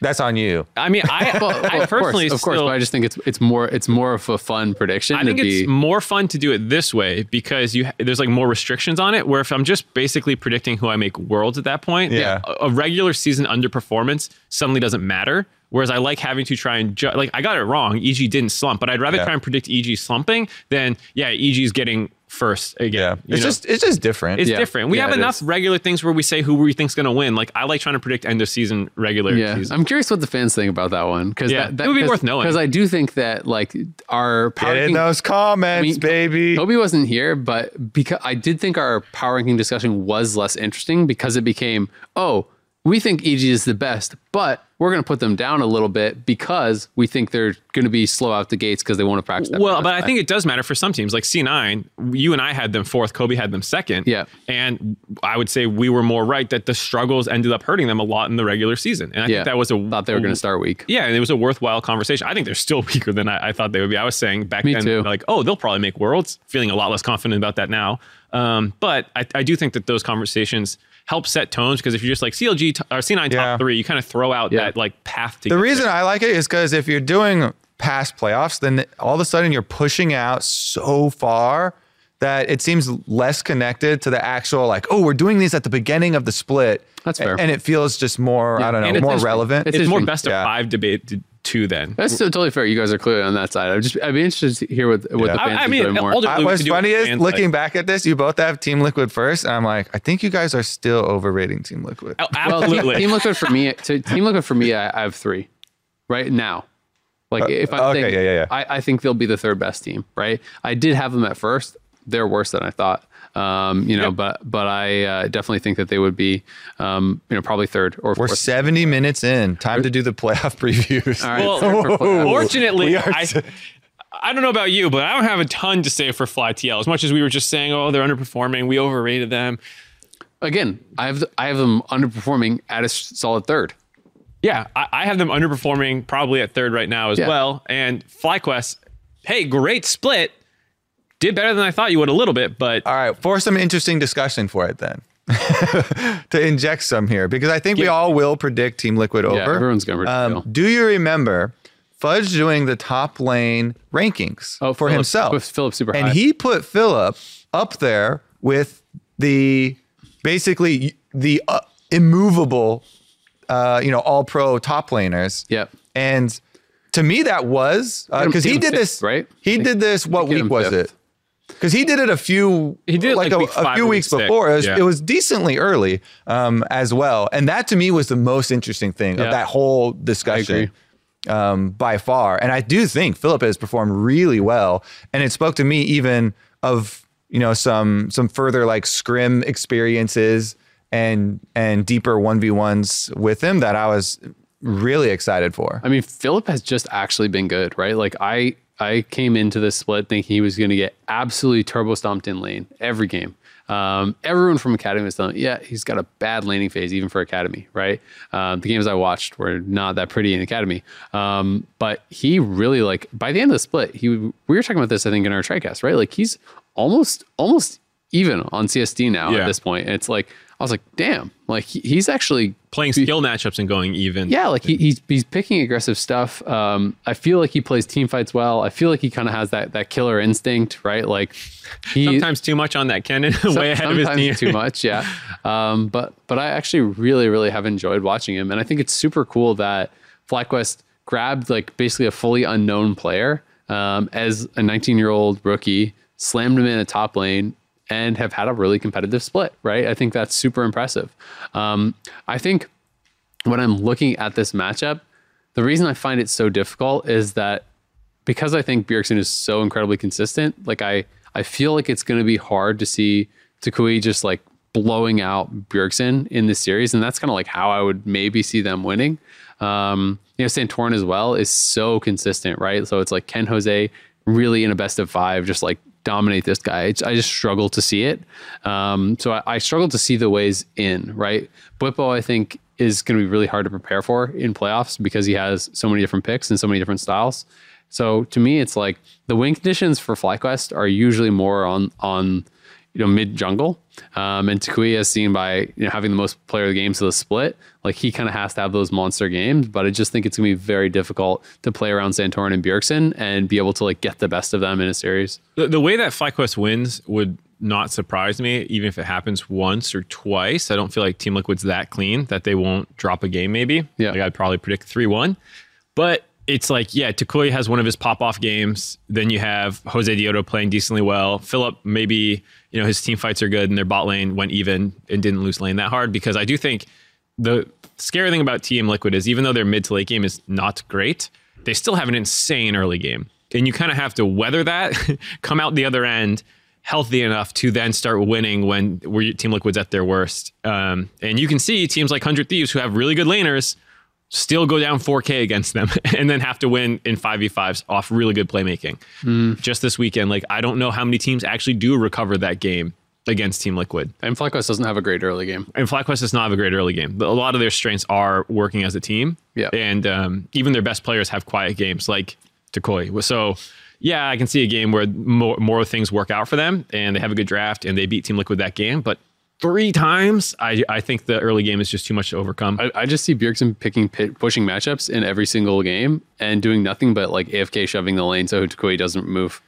that's on you. I mean, I, [LAUGHS] Well, I of personally course, of course, but I just think it's it's more it's more of a fun prediction. I think to it's be, more fun to do it this way because you there's like more restrictions on it. Where if I'm just basically predicting who I make worlds at that point, Yeah. a, a regular season underperformance suddenly doesn't matter. Whereas I like having to try and ju- like I got it wrong. EG didn't slump, but I'd rather Yeah. try and predict EG slumping than yeah, EG's getting first Yeah, again. you it's know? just it's just different. it's Yeah. different. We Yeah, have enough is. regular things where we say who we think's going to win. Like I like trying to predict end of season regular yeah. season. I'm curious what the fans think about that one because Yeah, that, that it would be worth knowing. because I do think that like our power Get in ranking- those comments, I mean, baby. Kobe wasn't here, but because I did think our power ranking discussion was less interesting because it became, oh, we think EG is the best, but we're going to put them down a little bit because we think they're going to be slow out the gates because they want to practice. That Well, but I think it does matter for some teams. Like C9, you and I had them fourth. Kobe had them second. Yeah. And I would say we were more right that the struggles ended up hurting them a lot in the regular season. And I yeah, think that was a thought they were going to start weak. Yeah, and it was a worthwhile conversation. I think they're still [LAUGHS] weaker than I, I thought they would be. I was saying back Me then, too. like, oh, they'll probably make worlds. Feeling a lot less confident about that now. Um, but I, I do think that those conversations help set tones because if you're just like CLG t- or C9 Yeah. top three, you kind of throw out Yeah. that like path to The reason there. I like it is because if you're doing past playoffs, then all of a sudden you're pushing out so far that it seems less connected to the actual like, oh, we're doing these at the beginning of the split. That's fair. And it feels just more, I don't know, more relevant. it's, It's more best of Yeah. five debate to two then. That's still totally fair. You guys are clearly on that side. I'd just I'd be interested to hear what what Yeah. the fans I enjoy mean, more. I, we what's funny is looking like- back at this, you both have Team Liquid first. And I'm like, I think you guys are still overrating Team Liquid. Oh, absolutely. Team, team Liquid for me. To, team Liquid for me, I, I have three right now. Like if I'm Uh, okay, saying, yeah, yeah, yeah. I, I think they'll be the third best team. Right. I did have them at first. They're worse than I thought. Um, you know, Yep. but but I uh, definitely think that they would be, um, you know, probably third or We're fourth. 70 minutes in. Time to do the playoff [LAUGHS] previews. All right, Well, third for playoffs. Fortunately, We are I, I don't know about you, but I don't have a ton to say for Fly TL. As much as we were just saying, oh, they're underperforming, we overrated them. Again, I have I have them underperforming at a solid third. Yeah, I, I have them underperforming probably at third right now as Yeah. well. And FlyQuest, hey, great split. Did better than I thought you would a little bit, but All right, for some interesting discussion for it then. [LAUGHS] to inject some here because I think we all will predict Team Liquid over. Yeah, everyone's gonna Um, do you remember Fudge doing the top lane rankings Oh, for Philip- himself? with Philip super and high. he put Philip up there with the basically the uh, immovable, uh, you know, all pro top laners. Yep. And to me, that was because he did fifth, this right? He did this. What week was fifth. it? Because he did it a few. He did it like a, a few weeks six, before. It was, yeah. it was decently early um, as well, and that to me was the most interesting thing Yeah. of that whole discussion um, by far. And I do think Philip has performed really well, and it spoke to me even of you know some some further like scrim experiences and and deeper 1v1s with him that I was really excited for. I mean, Philip has just actually been good, right? Like I I came into this split thinking he was going to get absolutely turbo stomped in lane every game. Um, everyone from Academy was telling, yeah, he's got a bad laning phase even for Academy, right? Um, the games I watched were not that pretty in Academy, um, but he really like by the end of the split, he we were talking about this I think in our TriCast, right? Like he's almost almost even on CSD now Yeah. at this point. And it's like I was like, damn, like he, he's actually Playing skill matchups and going even. yeah, like he, he's he's picking aggressive stuff. Um, I feel like he plays team fights well. I feel like he kind of has that that killer instinct, right? Like he Sometimes too much on that Kennen, [LAUGHS] way ahead of his sometimes team. too much, yeah. [LAUGHS] Um, but but I actually really really have enjoyed watching him, and I think it's super cool that FlyQuest grabbed like basically a fully unknown player um, as a 19 year old rookie, slammed him in a top lane, and have had a really competitive split. Right? I think that's super impressive. Um, I think when I'm looking at this matchup, the reason I find it so difficult is that because I think Bjergsen is so incredibly consistent, like I I feel like it's going to be hard to see Toucouille just like blowing out Bjergsen in this series, and that's kind of like how I would maybe see them winning. Um, you know, Santorin as well is so consistent, right? So it's like Ken Jose really in a best of five, just like dominate this guy. It's, I just struggle to see it. Um, so I, I struggle to see the ways in, right? Bwipo, I think, is going to be really hard to prepare for in playoffs because he has so many different picks and so many different styles. So to me, it's like the win conditions for FlyQuest are usually more on on you know mid jungle, um, and Toucouille is seen by you know having the most player of the games of the split, like he kind of has to have those monster games. But I just think it's gonna be very difficult to play around Santorin and Bjergsen and be able to like get the best of them in a series. The, the way that FlyQuest wins would not surprise me, even if it happens once or twice. I don't feel like Team Liquid's that clean that they won't drop a game. Maybe, Yeah. Like I'd probably predict three one, but it's like yeah, Toucouille has one of his pop off games. Then you have Josedeodo playing decently well. Philip maybe you know his team fights are good and their bot lane went even and didn't lose lane that hard because I do think the scary thing about Team Liquid is even though their mid to late game is not great, they still have an insane early game. And you kind of have to weather that, [LAUGHS] come out the other end healthy enough to then start winning when Team Liquid's at their worst. Um, and you can see teams like 100 Thieves who have really good laners still go down 4K against them [LAUGHS] and then have to win in 5v5s off really good playmaking. Just this weekend, like I don't know how many teams actually do recover that game against Team Liquid. And FlyQuest doesn't have a great early game. And FlyQuest does not have a great early game. A lot of their strengths are working as a team. Yeah. And um, even their best players have quiet games like Toucouille. So, yeah, I can see a game where more, more things work out for them and they have a good draft and they beat Team Liquid that game. But three times, I, I think the early game is just too much to overcome. I, I just see Bjergsen picking pit, pushing matchups in every single game and doing nothing but like AFK shoving the lane so Toucouille doesn't move.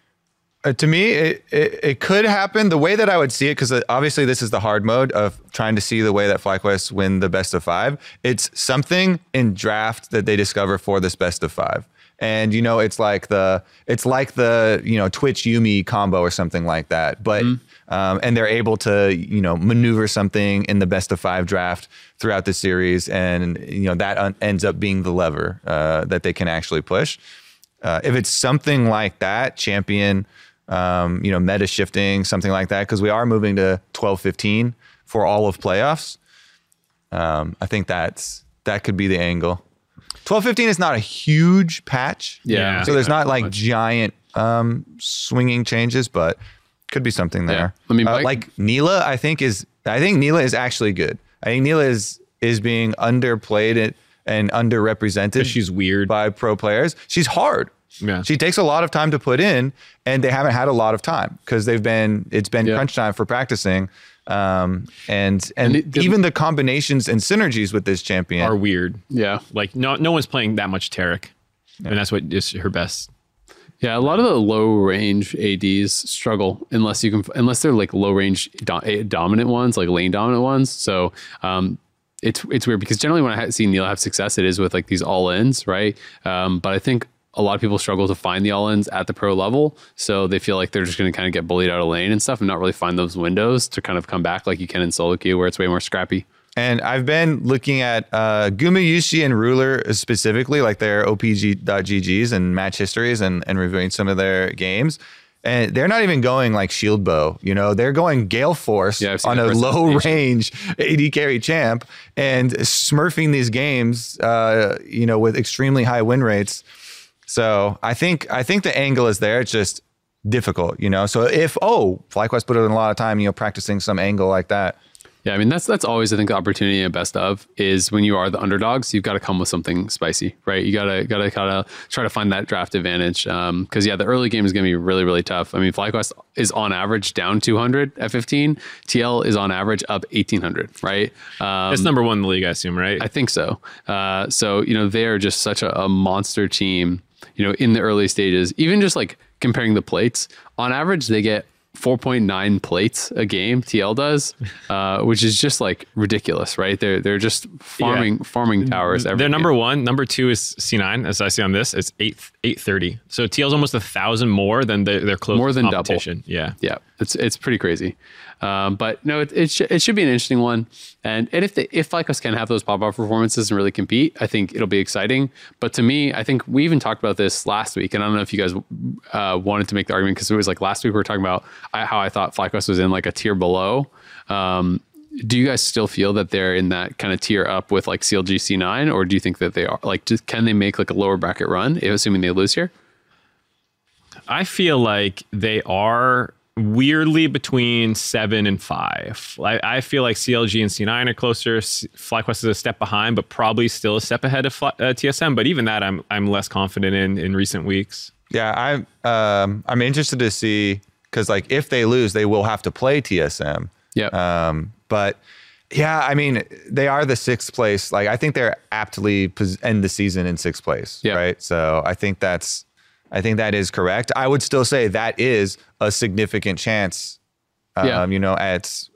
Uh, to me, it, it it could happen. The way that I would see it, because obviously this is the hard mode of trying to see the way that FlyQuest win the best of five. It's something in draft that they discover for this best of five, and you know, it's like the it's like the you know Twitch Yuumi combo or something like that. But um, and they're able to you know maneuver something in the best of five draft throughout the series, and you know that un- ends up being the lever uh, that they can actually push. Uh, if it's something like that, champion, um, you know, meta shifting, something like that, because we are moving to 12 15 for all of playoffs. Um, I think that's that could be the angle. 12 15 is not a huge patch. Yeah. So there's not like giant um, swinging changes, but could be something there. I mean, Uh, Mike- like Nilah, I think is I think Nilah is actually good. I think Nilah is is being underplayed and- and underrepresented. She's weird. by pro players. She's hard. Yeah. She takes a lot of time to put in, and they haven't had a lot of time because they've been it's been Yeah. crunch time for practicing. Um, and and, And it- the- even the combinations and synergies with this champion are weird. Yeah. Like no no one's playing that much Taric. And that's what is her best. Yeah, a lot of the low range ADs struggle unless you can unless they're like low range do, eh, dominant ones, like lane dominant ones. So um, it's it's weird because generally when I see Nilah have success, it is with like these all ins, right? Um, but I think a lot of people struggle to find the all ins at the pro level, so they feel like they're just going to kind of get bullied out of lane and stuff, and not really find those windows to kind of come back like you can in solo queue, where it's way more scrappy. And I've been looking at uh, Gumayushi and Ruler specifically, like their OPG.GGs and match histories, and, and reviewing some of their games. and they're not even going like shield bow. You know, they're going gale force Yeah, on a low range AD carry champ and smurfing these games. Uh, you know, with extremely high win rates. So I think I think the angle is there. It's just difficult, you know. So if oh, FlyQuest put in a lot of time, you know, practicing some angle like that. Yeah, I mean that's that's always I think the opportunity and best of is when you are the underdogs, you've got to come with something spicy, right? You gotta gotta of try to find that draft advantage. Because yeah, the early game is going to be really really tough. I mean, FlyQuest is on average down 200 at 15. TL is on average up 1800, right? Um, That's number one in the league, I assume, right? I think so. Uh, so you know they're just such a, a monster team. You know, in the early stages, even just like comparing the plates, on average they get 4.9 plates a game. TL does, uh, which is just like ridiculous, right? They're they're just farming farming towers. Every They're game. number one. Number two is C9, as I see on this. It's eight eight thirty. So TL's almost a thousand more than their, their closest More than double. Yeah. Yeah, it's it's pretty crazy. Um, but no, it, it, sh- it should be an interesting one. And and if they, if Lycos can have those pop up performances and really compete, I think it'll be exciting. But to me, I think we even talked about this last week, and I don't know if you guys uh, wanted to make the argument because it was like last week we were talking about how I thought Flycos was in like a tier below. Um, do you guys still feel that they're in that kind of tier up with like CLG C9, or do you think that they are like just, can they make like a lower bracket run, assuming they lose here? I feel like they are weirdly between seven and five. I, I feel like CLG and C9 are closer. FlyQuest is a step behind, but probably still a step ahead of Fly, uh, TSM. But even that, I'm I'm less confident in in recent weeks. Yeah, I'm um, I'm interested to see because like if they lose, they will have to play TSM. Yeah. Um, but yeah, I mean they are the sixth place. Like I think they're aptly pos- end the season in sixth place. Yeah. Right. So I think that's I think that is correct. I would still say that is a significant chance. Um, Yeah. You know, at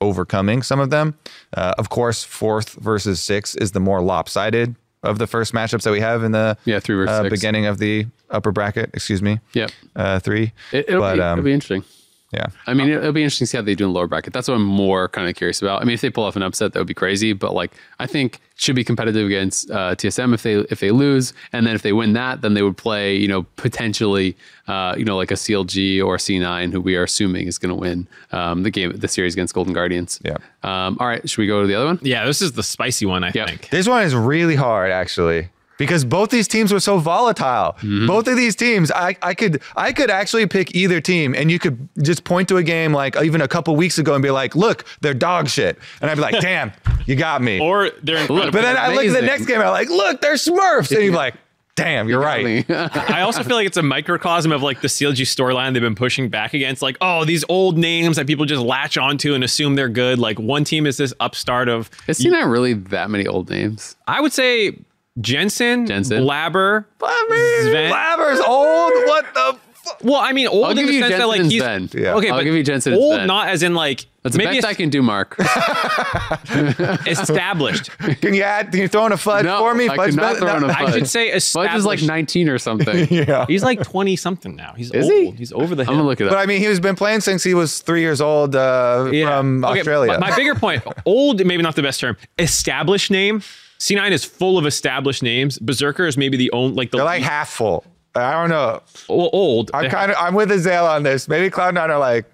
overcoming some of them. Uh, of course, fourth versus six is the more lopsided of the first matchups that we have in the Yeah, three versus uh, beginning of the upper bracket. Excuse me. Yep. Uh, three. It, it'll, but be, um, it'll be interesting. Yeah. I mean, it'll be interesting to see how they do in lower bracket. That's what I'm more kind of curious about. I mean, if they pull off an upset, that would be crazy. But like, I think should be competitive against uh, TSM if they if they lose, and then if they win that, then they would play, you know, potentially, uh, you know, like a CLG or C9, who we are assuming is going to win um, the game, the series against Golden Guardians. Yeah. Um, all right, should we go to the other one? Yeah, this is the spicy one. I Yeah. think. This one is really hard actually. Because both these teams were so volatile. Mm-hmm. Both of these teams, I, I could I could actually pick either team, and you could just point to a game like even a couple weeks ago and be like, "Look, they're dog shit," and I'd be like, [LAUGHS] "Damn, you got me." Or they're incredible. but then I look at the next game, and I'm like, "Look, they're Smurfs," and you're like, "Damn, you're right." [LAUGHS] I also feel like it's a microcosm of like the CLG storyline they've been pushing back against. Like, oh, these old names that people just latch onto and assume they're good. Like, one team is this upstart of, Is C9 really that many old names? I would say Jensen, Jensen. Blabber, Blabber, Zven. Blabber's old. What the? Fu- Well, I mean, old I'll in the you sense that like he's and Zven. Yeah. okay, I'll but give you Jensen old, Zven. not as in like That's the maybe best I can do, Mark. [LAUGHS] established. Can you add? Can you throw in a fudge No, for me? I Fudge could not bet- throw in a no. fudge. I should say Fudge established. is like 19 or something. [LAUGHS] Yeah. He's like twenty something now. He's Is old. he? He's over the I'm gonna look it But. I mean, he's been playing since he was three years old uh, from Okay, Australia. My, my bigger point, [LAUGHS] old, maybe not the best term. Established name. C9 is full of established names. Berserker is maybe the only like the They're like half full. I don't know. well, old. I'm kind of I'm with Azale on this. Maybe Cloud9 are like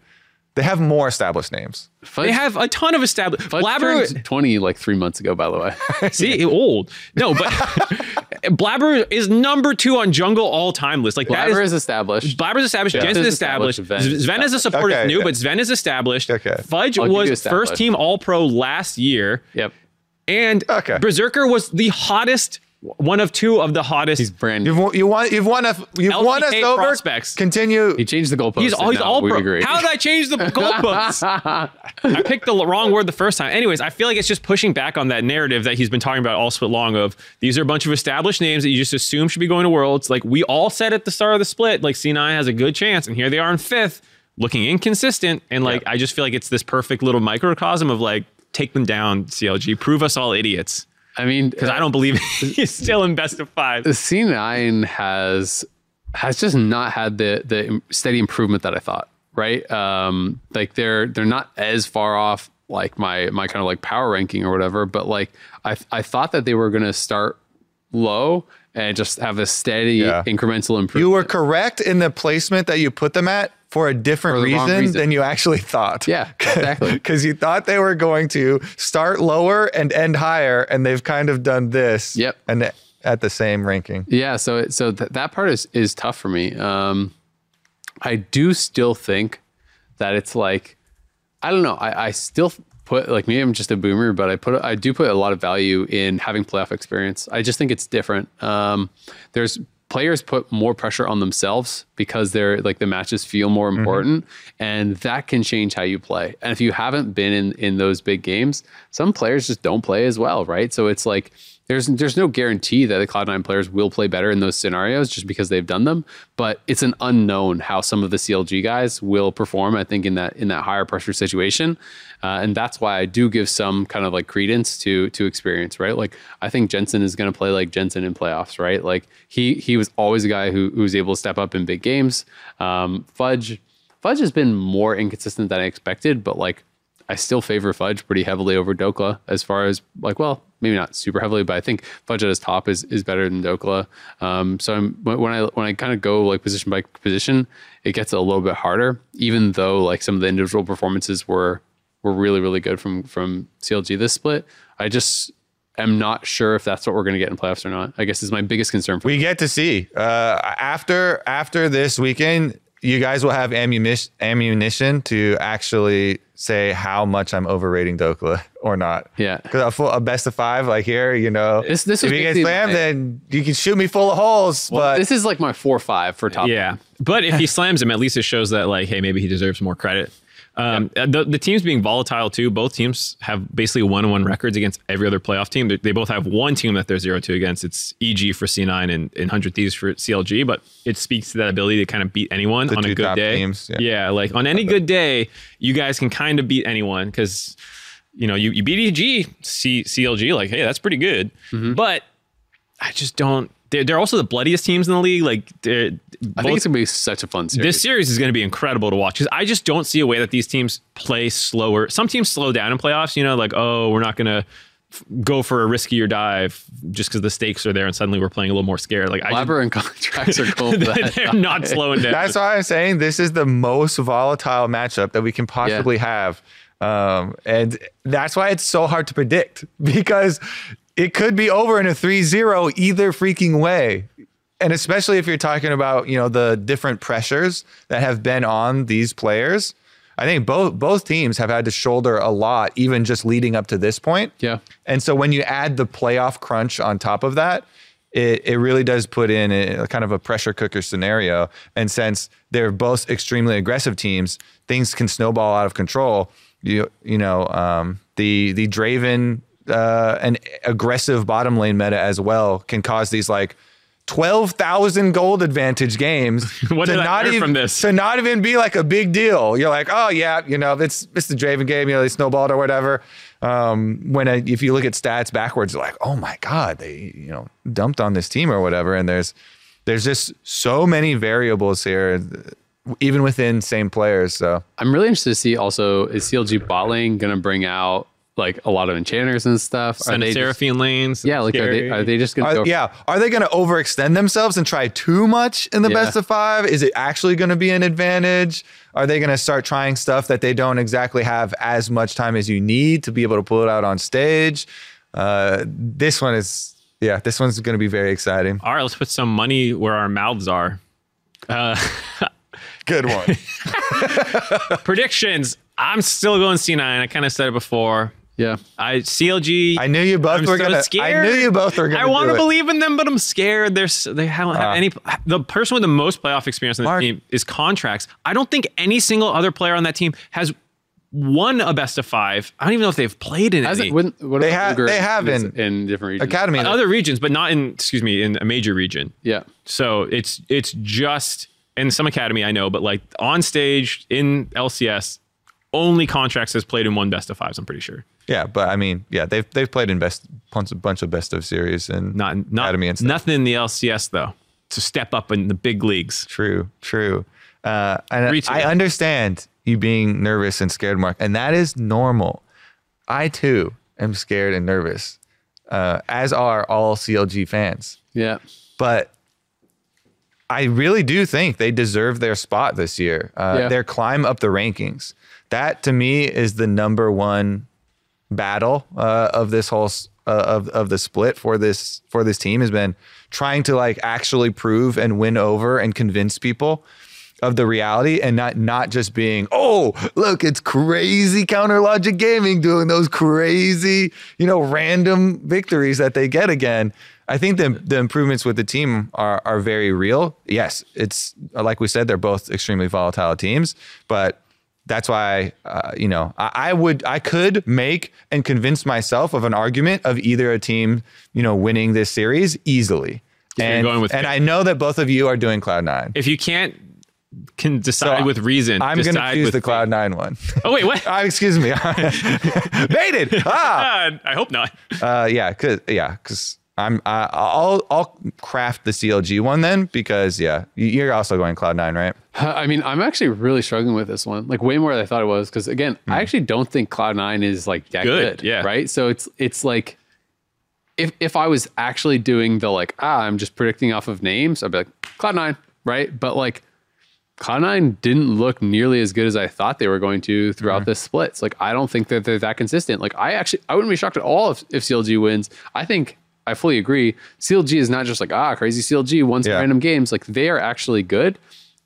they have more established names. Fudge, they have a ton of established. Fudge Blabber, turned 20 like three months ago, by the way. [LAUGHS] see, old. No, but [LAUGHS] Blabber is number two on Jungle all time list. Like Blabber is is established. is established. Yeah. Jensen's Is established. established, Zven Zven, is is a support Okay, new, yeah. but Zven is established. Okay. Fudge I'll was established. first team All Pro last year, Yep. And Okay. Berserker was the hottest, one of two of the hottest. He's brand new. You've won- you won you've won us you've won us LCK over. prospects. Continue. He changed the goalpost. He's all, he's all we pro. agree. How did I change the [LAUGHS] goalposts? I picked the wrong word the first time. Anyways, I feel like it's just pushing back on that narrative that he's been talking about all split long of these are a bunch of established names that you just assume should be going to worlds. Like we all said at the start of the split, like C9 has a good chance, and here they are in fifth, looking inconsistent. And like I just feel like it's this perfect little microcosm of like take them down, CLG, prove us all idiots. I mean, Because I don't believe [LAUGHS] he's still in best of five. the C9 has has just not had the the steady improvement that I thought. Right, um, like they're they're not as far off like my my kind of like power ranking or whatever. But like I I thought that they were gonna start low and just have a steady Yeah. incremental improvement. You were correct in the placement that you put them at for a different For reason, reason. than you actually thought. Yeah, exactly. [LAUGHS] Because you thought they were going to start lower and end higher, and they've kind of done this. Yep. And at the same ranking. Yeah, so so th- that part is is tough for me. Um, I do still think that it's like I don't know. I, I still put like maybe I'm just a boomer, but I put I do put a lot of value in having playoff experience. I just think it's different. Um, there's players put more pressure on themselves because they're like the matches feel more mm-hmm. important, and that can change how you play. And if you haven't been in in those big games, some players just don't play as well, right? So it's like there's there's no guarantee that the Cloud9 players will play better in those scenarios just because they've done them, but it's an unknown how some of the CLG guys will perform. I think in that in that higher pressure situation, uh, and that's why I do give some kind of like credence to to experience, right? Like I think Jensen is going to play like Jensen in playoffs, right? Like he he was always a guy who who was able to step up in big games. Um, Fudge Fudge has been more inconsistent than I expected, but like I still favor Fudge pretty heavily over Dhokla as far as like, well, maybe not super heavily, but I think Fudge at his top is, is better than Dhokla. Um, so I'm, when I when I kind of go like position by position, it gets a little bit harder, even though like some of the individual performances were were really really good from from CLG this split. I just am not sure if that's what we're going to get in playoffs or not. I guess is my biggest concern. For We get to see uh, after after this weekend. You guys will have ammunition ammunition to actually say how much I'm overrating Dhokla [LAUGHS] or not. Yeah. because a, full, a best of five like here, you know, This- this if was you get basically slammed, then you can shoot me full of holes. but this is like my four five for top. Yeah, but if he [LAUGHS] slams him, at least it shows that like, hey, maybe he deserves more credit. Um, the, the teams being volatile too. Both teams have basically one-on-one records against every other playoff team. They, they both have one team that they're zero-two against. It's EG for C9 and, and Hundred Thieves for CLG. But it speaks to that ability to kind of beat anyone on two a good day. teams, yeah. like on any good day, you guys can kind of beat anyone because you know you, you beat EG, C, CLG. Like, hey, that's pretty good. But I just don't. They're, they're also the bloodiest teams in the league. Like, they're I think it's going to be such a fun series. this series is going to be incredible to watch because I just don't see a way that these teams play slower. Some teams slow down in playoffs, you know, like, oh, we're not going to f- go for a riskier dive just because the stakes are there and suddenly we're playing a little more scared. Like, I Labyrinth Contractz are cool. for just, that. they're [LAUGHS] not slowing down. That's why I'm saying this is the most volatile matchup that we can possibly have. Um, and that's why it's so hard to predict [LAUGHS] because it could be over in a 3-0 either freaking way. And especially if you're talking about, you know, the different pressures that have been on these players. I think both both teams have had to shoulder a lot even just leading up to this point. Yeah. And so when you add the playoff crunch on top of that, it, it really does put in a, kind of a pressure cooker scenario. And since they're both extremely aggressive teams, things can snowball out of control. You you know um, the the Draven uh, and aggressive bottom lane meta as well can cause these like. 12,000 gold advantage games [LAUGHS] What to did I not learn even from this? to not even be like a big deal. You're like, oh yeah, you know, it's it's the Draven game. You know, they snowballed or whatever. Um, when I, if you look at stats backwards, you're like, oh my god, they you know dumped on this team or whatever. And there's there's just so many variables here, even within same players. So I'm really interested to see also is CLG bot lane going to bring out like a lot of enchanters and stuff? Are they it just- Seraphine lanes. yeah, like are they, are they just going to Are- go? yeah, are they going to overextend themselves and try too much in the Yeah. best of five? Is it actually going to be an advantage? Are they going to start trying stuff that they don't exactly have as much time as you need to be able to pull it out on stage? Uh, this one is, yeah, this one's going to be very exciting. All right, let's put some money where our mouths are. [LAUGHS] Good one. [LAUGHS] Predictions. I'm still going C9. I kind of said it before. Yeah. I CLG. I knew you both I'm were so going to. I knew you both were going to. I want to believe in them, but I'm scared. There's they don't have Ah. any. The person with the most playoff experience on the Mark. team is Contractz. I don't think any single other player on that team has won a best of five. I don't even know if they've played in Hasn't, any wouldn't, what They about ha- they have in, in- in different regions. Academy. other regions, but not in excuse me in a major region. Yeah. So it's it's just in some academy I know, but like on stage in LCS, only Contractz has played in one best of fives. I'm pretty sure. Yeah, but I mean, yeah, they've they've played in best bunch, bunch of best of series and Not not academy and stuff. nothing in the LCS though to step up in the big leagues. True, true. Uh, and Reach I it. understand you being nervous and scared, Mark, and that is normal. I too am scared and nervous, uh, as are all CLG fans. Yeah. but I really do think they deserve their spot this year. Uh, Yeah. Their climb up the rankings. That to me is the number one battle uh, of this whole uh, of of the split for this for this team has been trying to like actually prove and win over and convince people of the reality and not not just being oh look it's crazy counter logic gaming doing those crazy you know random victories that they get again. I think the the improvements with the team are are very real. Yes it's like we said they're both extremely volatile teams but that's why uh, you know I, I would I could make and convince myself of an argument of either a team you know winning this series easily. you're And, going with- and I know that both of you are doing Cloud Nine. If you can't can decide with reason, I'm going to choose the Cloud Nine one. Oh wait, what? [LAUGHS] uh, excuse me, [LAUGHS] baited. Ah, Uh, [LAUGHS] I hope not. uh, yeah, cause yeah, cause I'm I, I'll I'll craft the CLG one then because yeah, you- you're also going Cloud Nine, right? [LAUGHS] I mean, I'm actually really struggling with this one, like way more than I thought it was. Because again, I actually don't think Cloud Nine is like that Good, good. yeah. Right. So it's it's like if if I was actually doing the like ah, I'm just predicting off of names, I'd be like Cloud Nine, right? But like Cloud Nine didn't look nearly as good as I thought they were going to throughout this split. It's like I don't think that they're that consistent. Like I actually I wouldn't be shocked at all if, if CLG wins. I think I fully agree. CLG is not just like ah crazy CLG won some Yeah. random games. Like they are actually good.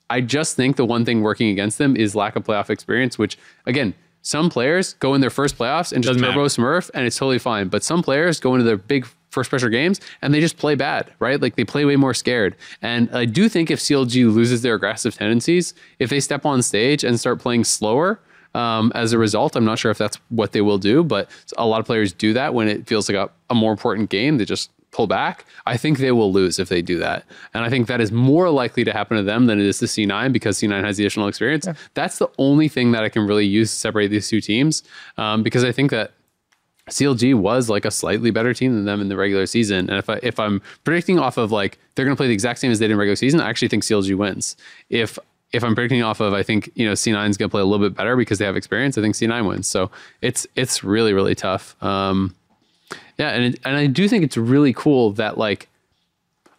I just think the one thing working against them is lack of playoff experience, which again, some players go in their first playoffs and just Doesn't turbo matter. smurf and it's totally fine. But some players go into their big first pressure games and they just play bad, right? Like they play way more scared. And I do think if CLG loses their aggressive tendencies, if they step on stage and start playing slower, um, as a result, I'm not sure if that's what they will do, but a lot of players do that when it feels like a, a more important game. They just pull back. I think they will lose if they do that. And I think that is more likely to happen to them than it is to C9 because C9 has the additional experience. That's the only thing that I can really use to separate these two teams um, because I think that CLG was like a slightly better team than them in the regular season. And if I if I'm predicting off of like they're going to play the exact same as they did in regular season, I actually think CLG wins. If if I'm predicting off of I think you know C9 is going to play a little bit better because they have experience, I think C9 wins. So it's it's really really tough. Um, yeah, and it, and I do think it's really cool that like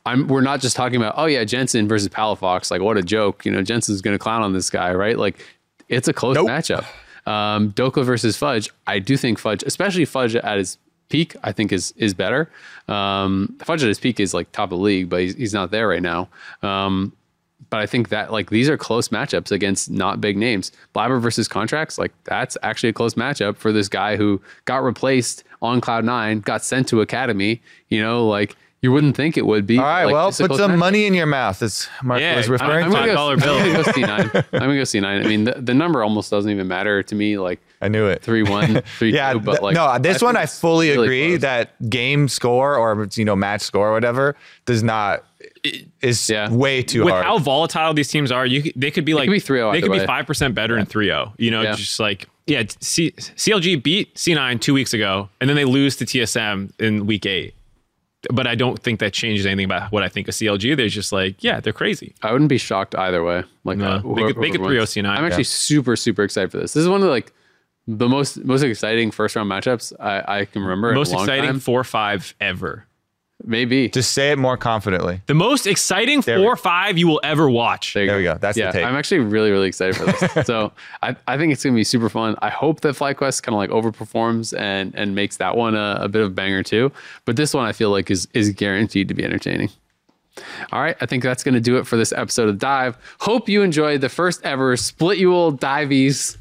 I'm we're not just talking about oh yeah Jensen versus Palafox like what a joke you know Jensen's going to clown on this guy right like it's a close Nope. matchup. Um, Dhokla versus Fudge, I do think Fudge, especially Fudge at his peak, I think is is better. Um, Fudge at his peak is like top of the league, but he's, he's not there right now. Um, but I think that like these are close matchups against not big names. Blabber versus Contractz, like that's actually a close matchup for this guy who got replaced on Cloud Nine, got sent to Academy. You know, like you wouldn't think it would be. All right, like, well, put close some matchup. money in your mouth, as Mark Yeah, was I'm- referring I'm to. gonna, go, $5 I'm gonna go C9. I'm gonna go C9. I mean, the, the number almost doesn't even matter to me. Like I knew it. three one, [LAUGHS] three yeah, two. But like no, this think one I fully really agree close. that game score or you know match score or whatever does not is Yeah. way too hard. With hard. how volatile these teams are, you they could be like could be 3-0 They either could be five percent better in 3-0. You know, Yeah. just like yeah, C, CLG beat C9 two weeks ago, and then they lose to TSM in week eight. But I don't think that changes anything about what I think of CLG. They're just like, yeah, they're crazy. I wouldn't be shocked either way. Like No. uh, They could- whoever they could 3-0 C9, I'm actually yeah. super super excited for this. This is one of the like the most most exciting first round matchups I, I can remember. in a Most long exciting time. four five ever. Maybe. Just say it more confidently. The most exciting There we four five you will ever watch. you There we go. That's the yeah, take. I'm actually really, really excited for this. [LAUGHS] so I, I think it's gonna be super fun. I hope that FlyQuest kind of like overperforms and and makes that one a, a bit of a banger too. But this one I feel like is is guaranteed to be entertaining. All right, I think that's going to do it for this episode of Dive. Hope you enjoyed the first ever Splitual Diveys.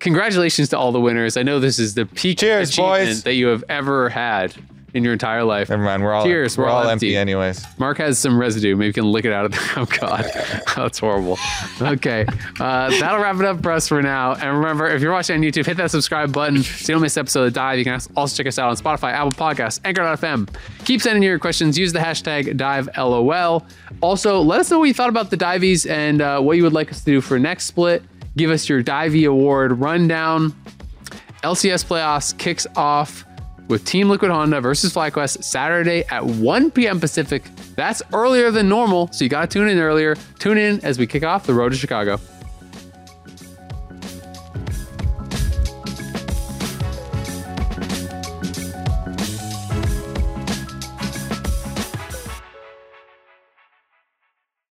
Congratulations to all the winners. I know this is the peak Cheers, achievement boys. that you have ever had in your entire life. Never mind. We're all Cheers, we're, we're all all empty. empty. anyways. Mark has some residue. Maybe you can lick it out of the. [LAUGHS] Oh God, [LAUGHS] that's horrible. Okay, uh, that'll wrap it up for us for now. And remember, if you're watching on YouTube, hit that subscribe button so you don't miss an episode of Dive. You can also check us out on Spotify, Apple Podcasts, Anchor.fm. Keep sending your questions. Use the hashtag DiveLOL. Also, let us know what you thought about the Diveys and uh, what you would like us to do for next split. Give us your Divey Award rundown. LCS playoffs kicks off with Team Liquid Honda versus FlyQuest Saturday at 1 p.m. Pacific. That's earlier than normal, so you got to tune in earlier. Tune in as we kick off the road to Chicago.